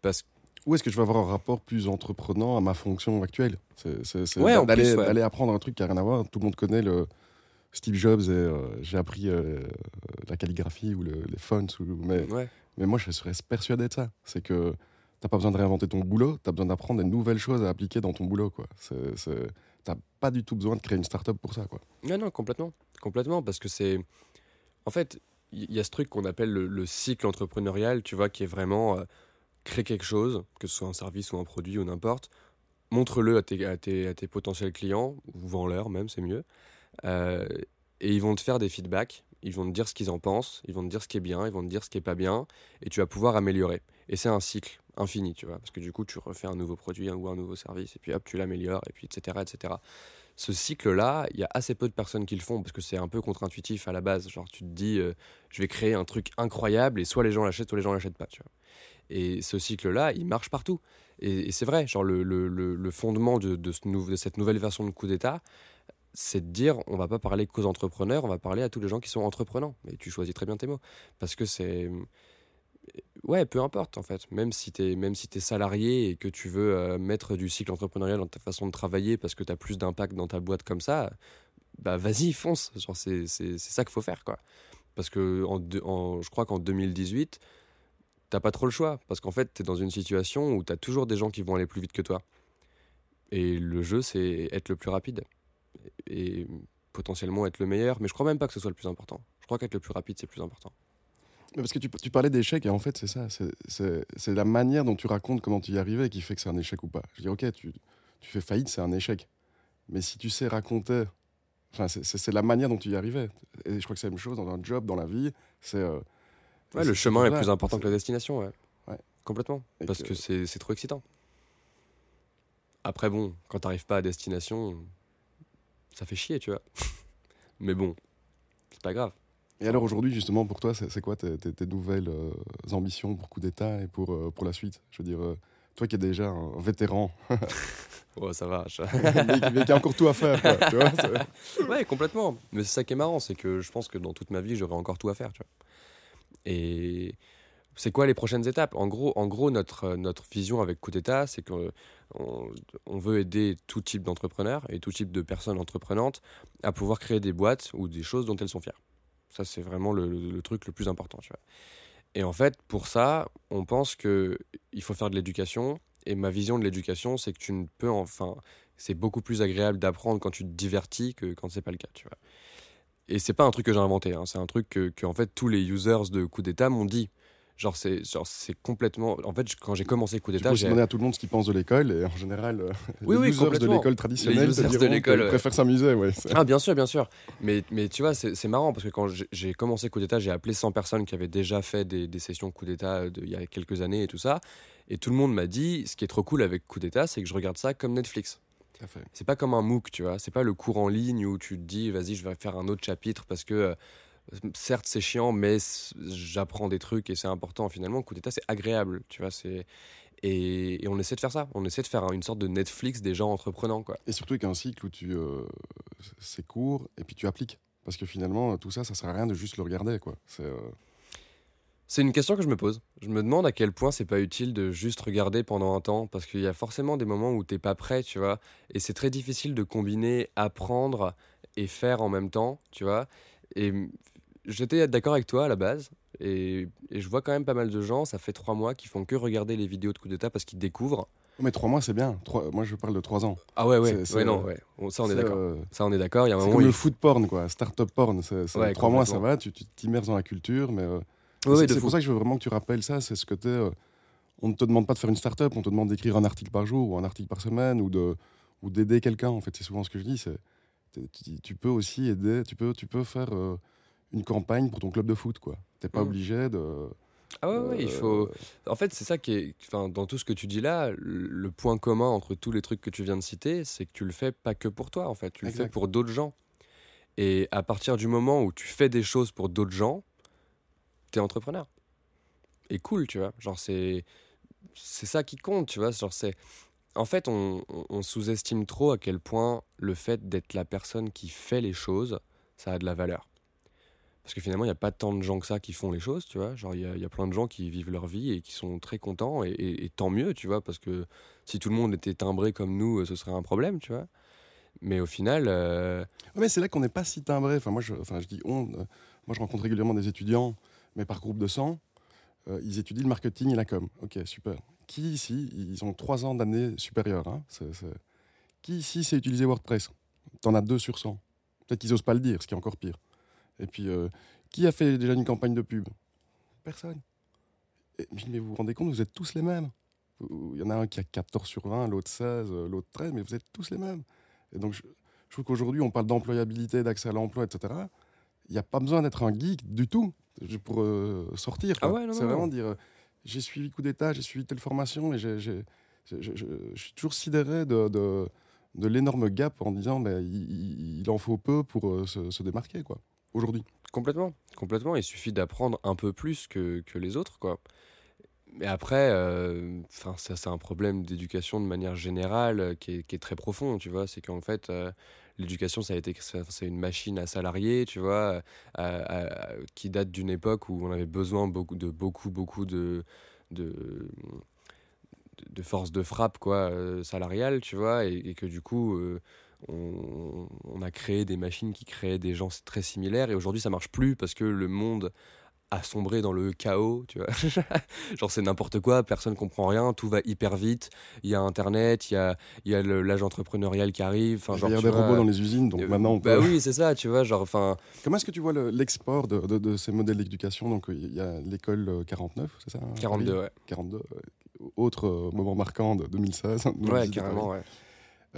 C: Parce
B: Ou est-ce que je vais avoir un rapport plus entreprenant à ma fonction actuelle? C'est
C: Ouais,
B: d'aller
C: ouais.
B: apprendre un truc qui n'a rien à voir. Tout le monde connaît le Steve Jobs et euh, j'ai appris euh, la calligraphie ou le- les fonts. Ou, mais,
C: ouais.
B: mais moi, je serais persuadé de ça. C'est que t'as pas besoin de réinventer ton boulot, tu as besoin d'apprendre des nouvelles choses à appliquer dans ton boulot. quoi. T'as pas du tout besoin de créer une start-up pour ça. quoi.
C: Ouais, non, complètement. Complètement, parce que c'est. En fait, il y a ce truc qu'on appelle le, le cycle entrepreneurial, tu vois, qui est vraiment euh, créer quelque chose, que ce soit un service ou un produit ou n'importe, montre-le à tes potentiels clients, ou vends-leur même, c'est mieux. Euh, et ils vont te faire des feedbacks, ils vont te dire ce qu'ils en pensent, ils vont te dire ce qui est bien, ils vont te dire ce qui est pas bien, et tu vas pouvoir améliorer. Et c'est un cycle infini, tu vois, parce que du coup, tu refais un nouveau produit ou un nouveau service, et puis hop, tu l'améliores, et puis etc. etc. Ce cycle-là, il y a assez peu de personnes qui le font, parce que c'est un peu contre-intuitif à la base. Genre, tu te dis, euh, je vais créer un truc incroyable, et soit les gens l'achètent, soit les gens l'achètent pas, tu vois. Et ce cycle-là, il marche partout. Et, c'est vrai, genre, le, le- le- fondement de, de ce nou- de cette nouvelle version de coup d'État, c'est de dire on va pas parler qu'aux entrepreneurs, on va parler à tous les gens qui sont entreprenants. Et tu choisis très bien tes mots. Parce que c'est. Ouais, peu importe en fait. Même si tu es, si es salarié et que tu veux euh, mettre du cycle entrepreneurial dans ta façon de travailler parce que tu as plus d'impact dans ta boîte comme ça, bah vas-y, fonce. C'est, ça qu'il faut faire quoi. Parce que en, en- je crois qu'en 2018, t'as pas trop le choix. Parce qu'en fait, tu es dans une situation où tu as toujours des gens qui vont aller plus vite que toi. Et le jeu, c'est être le plus rapide et potentiellement être le meilleur. Mais je crois même pas que ce soit le plus important. Je crois qu'être le plus rapide, c'est plus important.
B: Mais parce que tu, tu parlais d'échec, et en fait, c'est ça. c'est- la manière dont tu racontes comment tu y arrivais qui fait que c'est un échec ou pas. Je dis, ok, tu, tu fais faillite, c'est un échec. Mais si tu sais raconter. Enfin, c'est la manière dont tu y arrivais. Et je crois que c'est la même chose dans un job, dans la vie. C'est. euh,
C: Ouais, le chemin est plus important que la destination, ouais.
B: Ouais.
C: Complètement.
B: Et
C: Parce
B: que-
C: que, c'est trop excitant. Après, bon, quand t'arrives pas à destination, ça fait chier, tu vois. Mais bon, c'est pas grave.
B: Et alors aujourd'hui, justement, pour toi, c'est quoi tes, tes- tes nouvelles euh, ambitions pour coup d'État et pour, euh, pour la suite? Je veux dire, euh, toi qui es déjà un vétéran,
C: Oh, ça va. je-
B: mais, qui- mais qui a encore tout à faire, quoi, tu vois,
C: ouais, complètement. Mais c'est ça qui est marrant, c'est que je pense que dans toute ma vie, j'aurai encore tout à faire, tu vois. Et c'est quoi les prochaines étapes? En gros, en gros notre, euh, notre vision avec Coup d'État, c'est qu'on on veut aider tout type d'entrepreneurs et tout type de personnes entreprenantes à pouvoir créer des boîtes ou des choses dont elles sont fières. Ça, c'est vraiment le, le- truc le plus important, tu vois. Et en fait, pour ça, on pense que il faut faire de l'éducation. Et ma vision de l'éducation, c'est que tu ne peux enfin, c'est beaucoup plus agréable d'apprendre quand tu te divertis que quand c'est pas le cas, tu vois. Et c'est pas un truc que j'ai inventé, hein, c'est un truc que, que, en fait tous les users de coup d'état m'ont dit. Genre c'est genre c'est complètement en fait quand j'ai commencé coup d'état, j'ai
B: demander à tout le monde ce qu'ils pensent de l'école, et en général, euh,
C: Oui,
B: les
C: oui,
B: users de l'école
C: Les
B: traditionnelle
C: users de l'école, ouais.
B: préfèrent s'amuser. Ouais,
C: Ah bien sûr, bien sûr. Mais, mais tu vois, c'est marrant parce que quand j'ai- commencé coup d'état, j'ai appelé 100 personnes qui avaient déjà fait des, des sessions coup d'état de- il y a quelques années et tout ça. Et tout le monde m'a dit, ce qui est trop cool avec coup d'état, c'est que je regarde ça comme Netflix.
B: Tout à fait.
C: C'est pas comme un MOOC, tu vois. C'est pas le cours en ligne où tu te dis, vas-y, je vais faire un autre chapitre parce que, euh, certes, c'est chiant, mais j'apprends des trucs et c'est important. Finalement, coup d'état, c'est agréable, tu vois. C'est et, et on essaie de faire ça. On essaie de faire une sorte de Netflix des gens entreprenants, quoi.
B: Et surtout avec un cycle où tu, euh, c'est court et puis tu appliques. Parce que finalement, tout ça, ça sert à rien de juste le regarder. quoi. C'est, euh,
C: C'est une question que je me pose. Je me demande à quel point c'est pas utile de juste regarder pendant un temps, parce qu'il y a forcément des moments où t'es pas prêt, tu vois. Et c'est très difficile de combiner apprendre et faire en même temps, tu vois. Et j'étais d'accord avec toi à la base, et, et je vois quand même pas mal de gens, ça fait trois mois, qui font que regarder les vidéos de coup d'état parce qu'ils découvrent.
B: Mais trois mois, c'est bien. Trois... Moi, je parle de trois ans.
C: Ah ouais, ouais,
B: C'est-
C: ouais,
B: c'est,
C: non,
B: euh,
C: ouais. Ça, on est d'accord.
B: euh,
C: Ça, on est d'accord. Il y a un
B: c'est comme le food porn, quoi. Start-up porn. C'est-
C: Ouais,
B: trois mois, ça va. Tu tu t'immerses dans la culture. Mais euh,
C: Ouais,
B: c'est, pour ça que je veux vraiment que tu rappelles ça. C'est ce côté. euh, on ne te demande pas de faire une start-up. On te demande d'écrire un article par jour ou un article par semaine ou, de, ou d'aider quelqu'un. En fait, c'est souvent ce que je dis. C'est, tu, peux aussi aider. Tu peux, tu peux faire euh, une campagne pour ton club de foot, quoi. T'es pas
C: Mm.
B: obligé de.
C: Ah ouais, ouais, il
B: euh,
C: faut. En fait, c'est ça qui est. Enfin, dans tout ce que tu dis là, le le point commun entre tous les trucs que tu viens de citer, c'est que tu le fais pas que pour toi, en fait. Tu le
B: Exact.
C: fais pour d'autres gens. Et à partir du moment où tu fais des choses pour d'autres gens, t'es entrepreneur. Et cool, tu vois. Genre, c'est. C'est ça qui compte, tu vois. Genre, c'est. en fait, on, on sous-estime trop à quel point le fait d'être la personne qui fait les choses, ça a de la valeur. Parce que finalement, il n'y a pas tant de gens que ça qui font les choses, tu vois. Genre, il y, y a, plein de gens qui vivent leur vie et qui sont très contents, et, tant mieux, tu vois, parce que si tout le monde était timbré comme nous, ce serait un problème, tu vois. Mais au final. Euh...
B: mais c'est là qu'on n'est pas si timbré. Enfin, moi, je, enfin, je dis on. Euh, moi, je rencontre régulièrement des étudiants, mais par groupe de 100. Euh, ils étudient le marketing et la com. Ok, super. Qui ici, ils ont trois ans d'année supérieure. Hein, Qui ici sait utiliser WordPress? T'en as deux sur 100. Peut-être qu'ils n'osent pas le dire, ce qui est encore pire. Et puis, euh, qui a fait déjà une campagne de pub? Personne. Mais vous vous rendez compte, vous êtes tous les mêmes. Il y en a un qui a 14 sur 20, l'autre 16, euh, l'autre 13, mais vous êtes tous les mêmes. Et donc, je, trouve qu'aujourd'hui, on parle d'employabilité, d'accès à l'emploi, etc. Il n'y a pas besoin d'être un geek du tout pour euh, sortir.
C: Ah
B: c'est vraiment dire j'ai suivi coup d'État, j'ai suivi telle formation, et je, suis toujours sidéré de, de, l'énorme gap en disant mais il, en faut peu pour se, se démarquer. quoi aujourd'hui.
C: Complètement, complètement. Il suffit d'apprendre un peu plus que, que, les autres, quoi. Mais après, euh, ça c'est un problème d'éducation de manière générale euh, qui, est, très profond, tu vois. C'est qu'en fait, euh, l'éducation, ça a été, c'est une machine à salariés, tu vois, qui date d'une époque où on avait besoin beaucoup, de beaucoup, beaucoup de, de de force de frappe quoi salariale tu vois et, et que du coup on, a créé des machines qui créaient des gens très similaires et aujourd'hui ça marche plus parce que le monde a sombré dans le chaos, tu vois. Genre c'est n'importe quoi, personne comprend rien, tout va hyper vite. Il y a Internet, il y a, il y a l'âge entrepreneurial qui arrive.
B: il y a des robots dans les usines, donc euh, maintenant on
C: bah peut... Bah oui, c'est ça, tu vois. Genre, enfin.
B: Comment est-ce que tu vois l'export de, de, ces modèles d'éducation? Donc il y a l'école 49, c'est ça
C: 42, ouais.
B: 42, autre euh, moment marquant de 2016.
C: Ouais, carrément, ouais.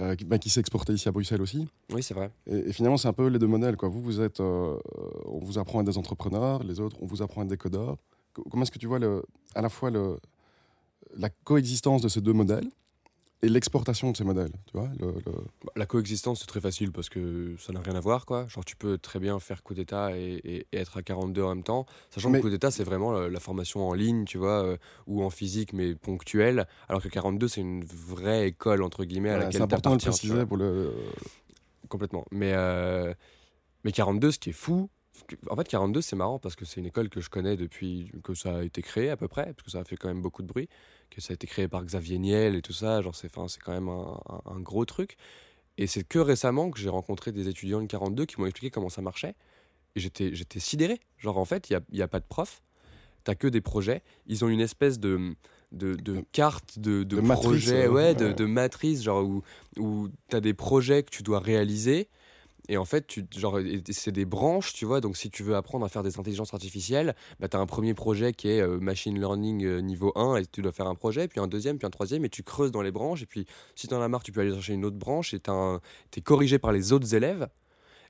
B: Euh, bah, qui, s'est exporté ici à Bruxelles aussi.
C: Oui, c'est vrai.
B: Et, finalement, c'est un peu les deux modèles. Quoi. Vous, vous êtes, euh, on vous apprend à être des entrepreneurs, les autres, on vous apprend à être des codeurs. Comment est-ce que tu vois le, à la fois le, la coexistence de ces deux modèles et l'exportation de ces modèles. Tu vois, le,
C: bah, La coexistence, c'est très facile parce que ça n'a rien à voir. Quoi. Genre, tu peux très bien faire coup d'État et, être à 42 en même temps. Sachant que coup d'État, c'est vraiment la, formation en ligne, tu vois, euh, ou en physique, mais ponctuelle. Alors que 42, c'est une vraie école, entre guillemets, à laquelle tu C'est
B: important de préciser pour le.
C: Complètement. Mais, euh, mais 42, ce qui est fou, en fait, 42, c'est marrant parce que c'est une école que je connais depuis que ça a été créé à peu près, parce que ça a fait quand même beaucoup de bruit, que ça a été créé par Xavier Niel et tout ça. Genre, c'est, c'est quand même un, gros truc. Et c'est que récemment que j'ai rencontré des étudiants de 42 qui m'ont expliqué comment ça marchait. Et j'étais, j'étais sidéré. Genre, en fait, il n'y a, a, pas de prof, t'as que des projets. Ils ont une espèce de. De, de carte de, de, projet, ouais, de, de, matrice, genre où, où tu as des projets que tu dois réaliser et en fait, tu, genre, c'est des branches, tu vois. Donc, si tu veux apprendre à faire des intelligences artificielles, bah, tu as un premier projet qui est euh, machine learning euh, niveau 1, et tu dois faire un projet, puis un deuxième, puis un troisième, et tu creuses dans les branches. Et puis, si tu en as marre, tu peux aller chercher une autre branche, et tu es corrigé par les autres élèves.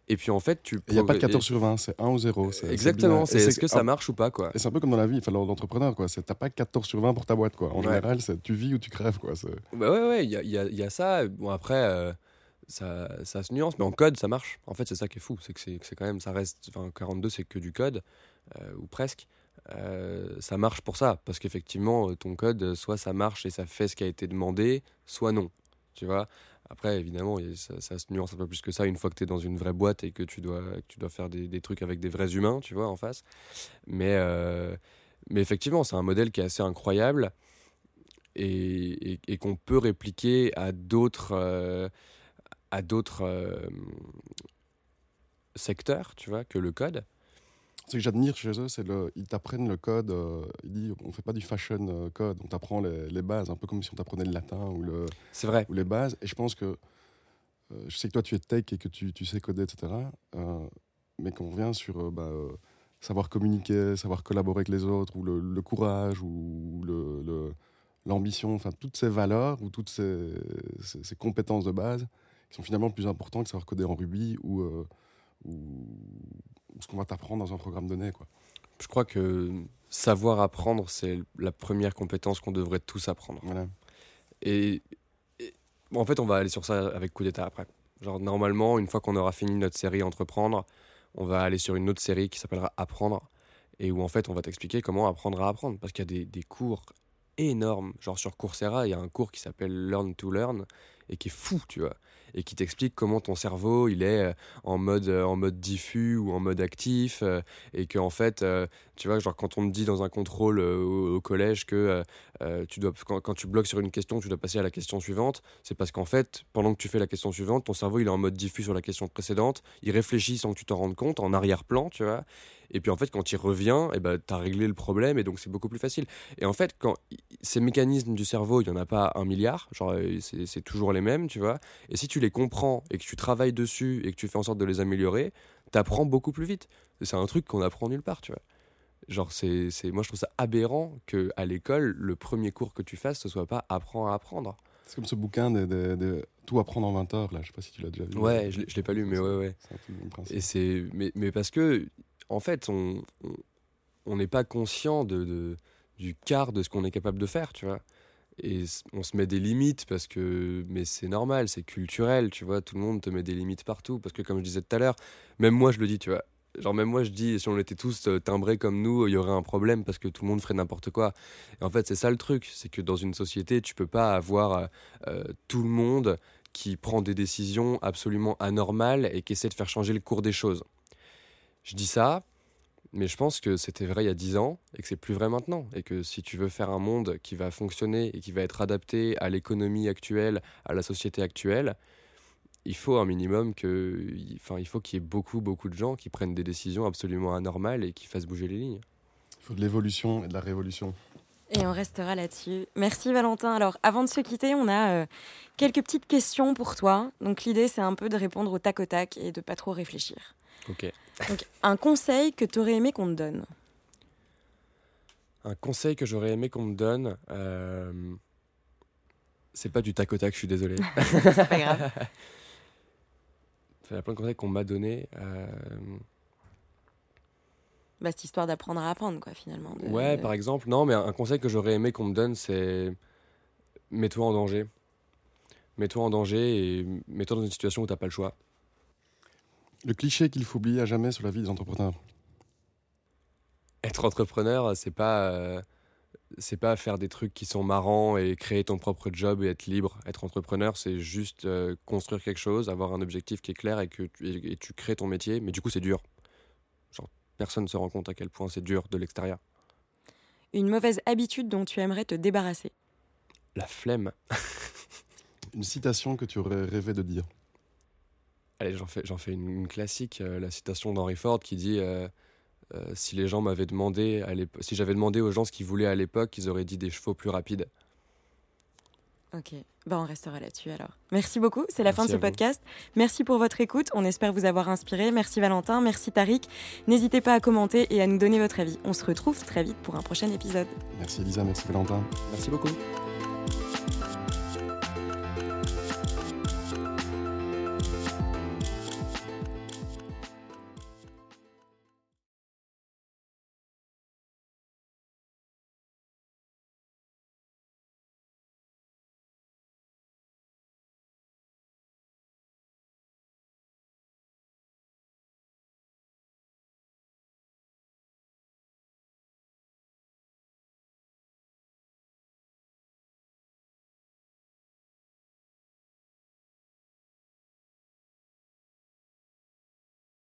C: Et puis en fait, tu.
B: Il n'y a pas de 14 sur 20, c'est 1 ou 0.
C: Exactement, c'est est-ce que ça marche ou pas quoi?
B: Et c'est un peu comme dans la vie, enfin, l'entrepreneur, quoi. T'as pas 14 sur 20 pour ta boîte, quoi. En général, tu vis ou tu crèves, quoi.
C: Bah ouais, ouais, il y a, y, a, y a, ça. Bon, après. Euh, ça, ça se nuance, mais en code, ça marche. En fait, c'est ça qui est fou, c'est que c'est quand même, ça reste, enfin, 42, c'est que du code, euh, ou presque. Euh, ça marche pour ça, parce qu'effectivement, euh, ton code, soit ça marche et ça fait ce qui a été demandé, soit non. Tu vois Après, évidemment, ça, se nuance un peu plus que ça une fois que tu es dans une vraie boîte et que tu dois, tu dois faire des, des, trucs avec des vrais humains, tu vois, en face. Mais, mais effectivement, c'est un modèle qui est assez incroyable et, et qu'on peut répliquer à d'autres à d'autres euh, secteurs, tu vois, que le code.
B: Ce que j'admire chez eux, c'est le, ils t'apprennent le code. Euh, ils disent, on fait pas du fashion euh, code, on t'apprend les, les, bases, un peu comme si on t'apprenait le latin ou le.
C: C'est vrai.
B: Ou les bases. Et je pense que je sais que toi tu es tech et que tu, tu sais coder, etc. mais qu'on revient sur bah, savoir communiquer, savoir collaborer avec les autres, ou le, le courage, ou le, l'ambition, enfin toutes ces valeurs ou toutes ces, ces compétences de base sont finalement plus importants que savoir coder en Ruby ou, euh, ou, ce qu'on va t'apprendre dans un programme donné. Quoi.
C: Je crois que savoir apprendre, c'est la première compétence qu'on devrait tous apprendre.
B: Voilà.
C: Et, en fait, on va aller sur ça avec coup d'état après. Genre, normalement, une fois qu'on aura fini notre série Entreprendre, on va aller sur une autre série qui s'appellera Apprendre, et où en fait, on va t'expliquer comment apprendre à apprendre. Parce qu'il y a des, des cours énorme. Genre sur Coursera, il y a un cours qui s'appelle Learn to Learn et qui est fou, tu vois et qui t'explique comment ton cerveau il est euh, en mode, euh, en mode diffus ou en mode actif euh, et que en fait, tu vois, genre quand on te dit dans un contrôle au, collège que tu dois, quand, tu bloques sur une question, tu dois passer à la question suivante, c'est parce qu'en fait, pendant que tu fais la question suivante, ton cerveau il est en mode diffus sur la question précédente, il réfléchit sans que tu t'en rendes compte, en arrière-plan, tu vois. Et puis en fait, quand il revient, eh ben, tu as réglé le problème et donc c'est beaucoup plus facile. Et en fait, quand ces mécanismes du cerveau, il n'y en a pas un milliard, genre c'est toujours les mêmes, tu vois. Et si tu les comprends et que tu travailles dessus et que tu fais en sorte de les améliorer, tu apprends beaucoup plus vite. C'est un truc qu'on apprend nulle part, tu vois. Genre, c'est, moi, je trouve ça aberrant que à l'école, le premier cours que tu fasses, ce soit pas apprendre à apprendre.
B: C'est comme ce bouquin de, Tout apprendre en 20 heures, là. Je sais pas si tu l'as déjà vu.
C: Ouais, je, je l'ai pas lu, mais ouais, ouais. Et c'est, mais, mais parce que, en fait, on n'est pas conscient de, du quart de ce qu'on est capable de faire, tu vois et on se met des limites parce que mais c'est normal c'est culturel tu vois tout le monde te met des limites partout. Parce que comme je disais tout à l'heure même moi je le dis tu vois. Genre même moi je dis si on était tous euh, timbrés comme nous il y aurait un problème parce que tout le monde ferait n'importe quoi. Et en fait c'est ça le truc c'est que dans une société tu peux pas avoir euh, euh, tout le monde qui prend des décisions absolument anormales et qui essaie de faire changer le cours des choses. Je dis ça mais je pense que c'était vrai il y a 10 ans et que c'est plus vrai maintenant. Et que si tu veux faire un monde qui va fonctionner et qui va être adapté à l'économie actuelle, à la société actuelle, il faut un minimum que. Enfin, il faut qu'il y ait beaucoup, beaucoup de gens qui prennent des décisions absolument anormales et qui fassent bouger les lignes.
B: Il faut de l'évolution et de la révolution.
A: Et on restera là-dessus. Merci Valentin. Alors, avant de se quitter, on a euh, quelques petites questions pour toi. Donc, l'idée, c'est un peu de répondre au tac au tac et de pas trop réfléchir.
C: Ok.
A: Donc, un conseil que tu aurais aimé qu'on te donne
C: Un conseil que j'aurais aimé qu'on me donne. Euh... C'est pas du tac au tac, je suis désolé.
A: c'est pas grave.
C: Il y a plein de conseils qu'on m'a donné. Euh...
A: Bah, cette histoire d'apprendre à apprendre, quoi, finalement.
C: ouais, par exemple. Non, mais un conseil que j'aurais aimé qu'on me donne, c'est mets-toi en danger. Mets-toi en danger et mets-toi dans une situation où tu n'as pas le choix.
B: Le cliché qu'il faut oublier à jamais sur la vie des entrepreneurs.
C: Être entrepreneur, c'est pas euh, c'est pas faire des trucs qui sont marrants et créer ton propre job et être libre. Être entrepreneur, c'est juste euh, construire quelque chose, avoir un objectif qui est clair et que tu, et tu crées ton métier. Mais du coup, c'est dur. Genre, personne ne se rend compte à quel point c'est dur de l'extérieur.
A: Une mauvaise habitude dont tu aimerais te débarrasser.
C: La flemme.
B: Une citation que tu aurais rêvé de dire.
C: Allez, j'en fais, j'en fais une, classique, euh, la citation d'Henry Ford qui dit euh, euh, Si les gens m'avaient demandé, à si j'avais demandé aux gens ce qu'ils voulaient à l'époque, ils auraient dit des chevaux plus rapides.
A: Ok, bah on restera là-dessus alors. Merci beaucoup, c'est la fin de ce podcast. Merci pour votre écoute, on espère vous avoir inspiré. Merci Valentin, merci Tariq. N'hésitez pas à commenter et à nous donner votre avis. On se retrouve très vite pour un prochain épisode.
B: Merci Elisa, merci Valentin.
C: Merci beaucoup.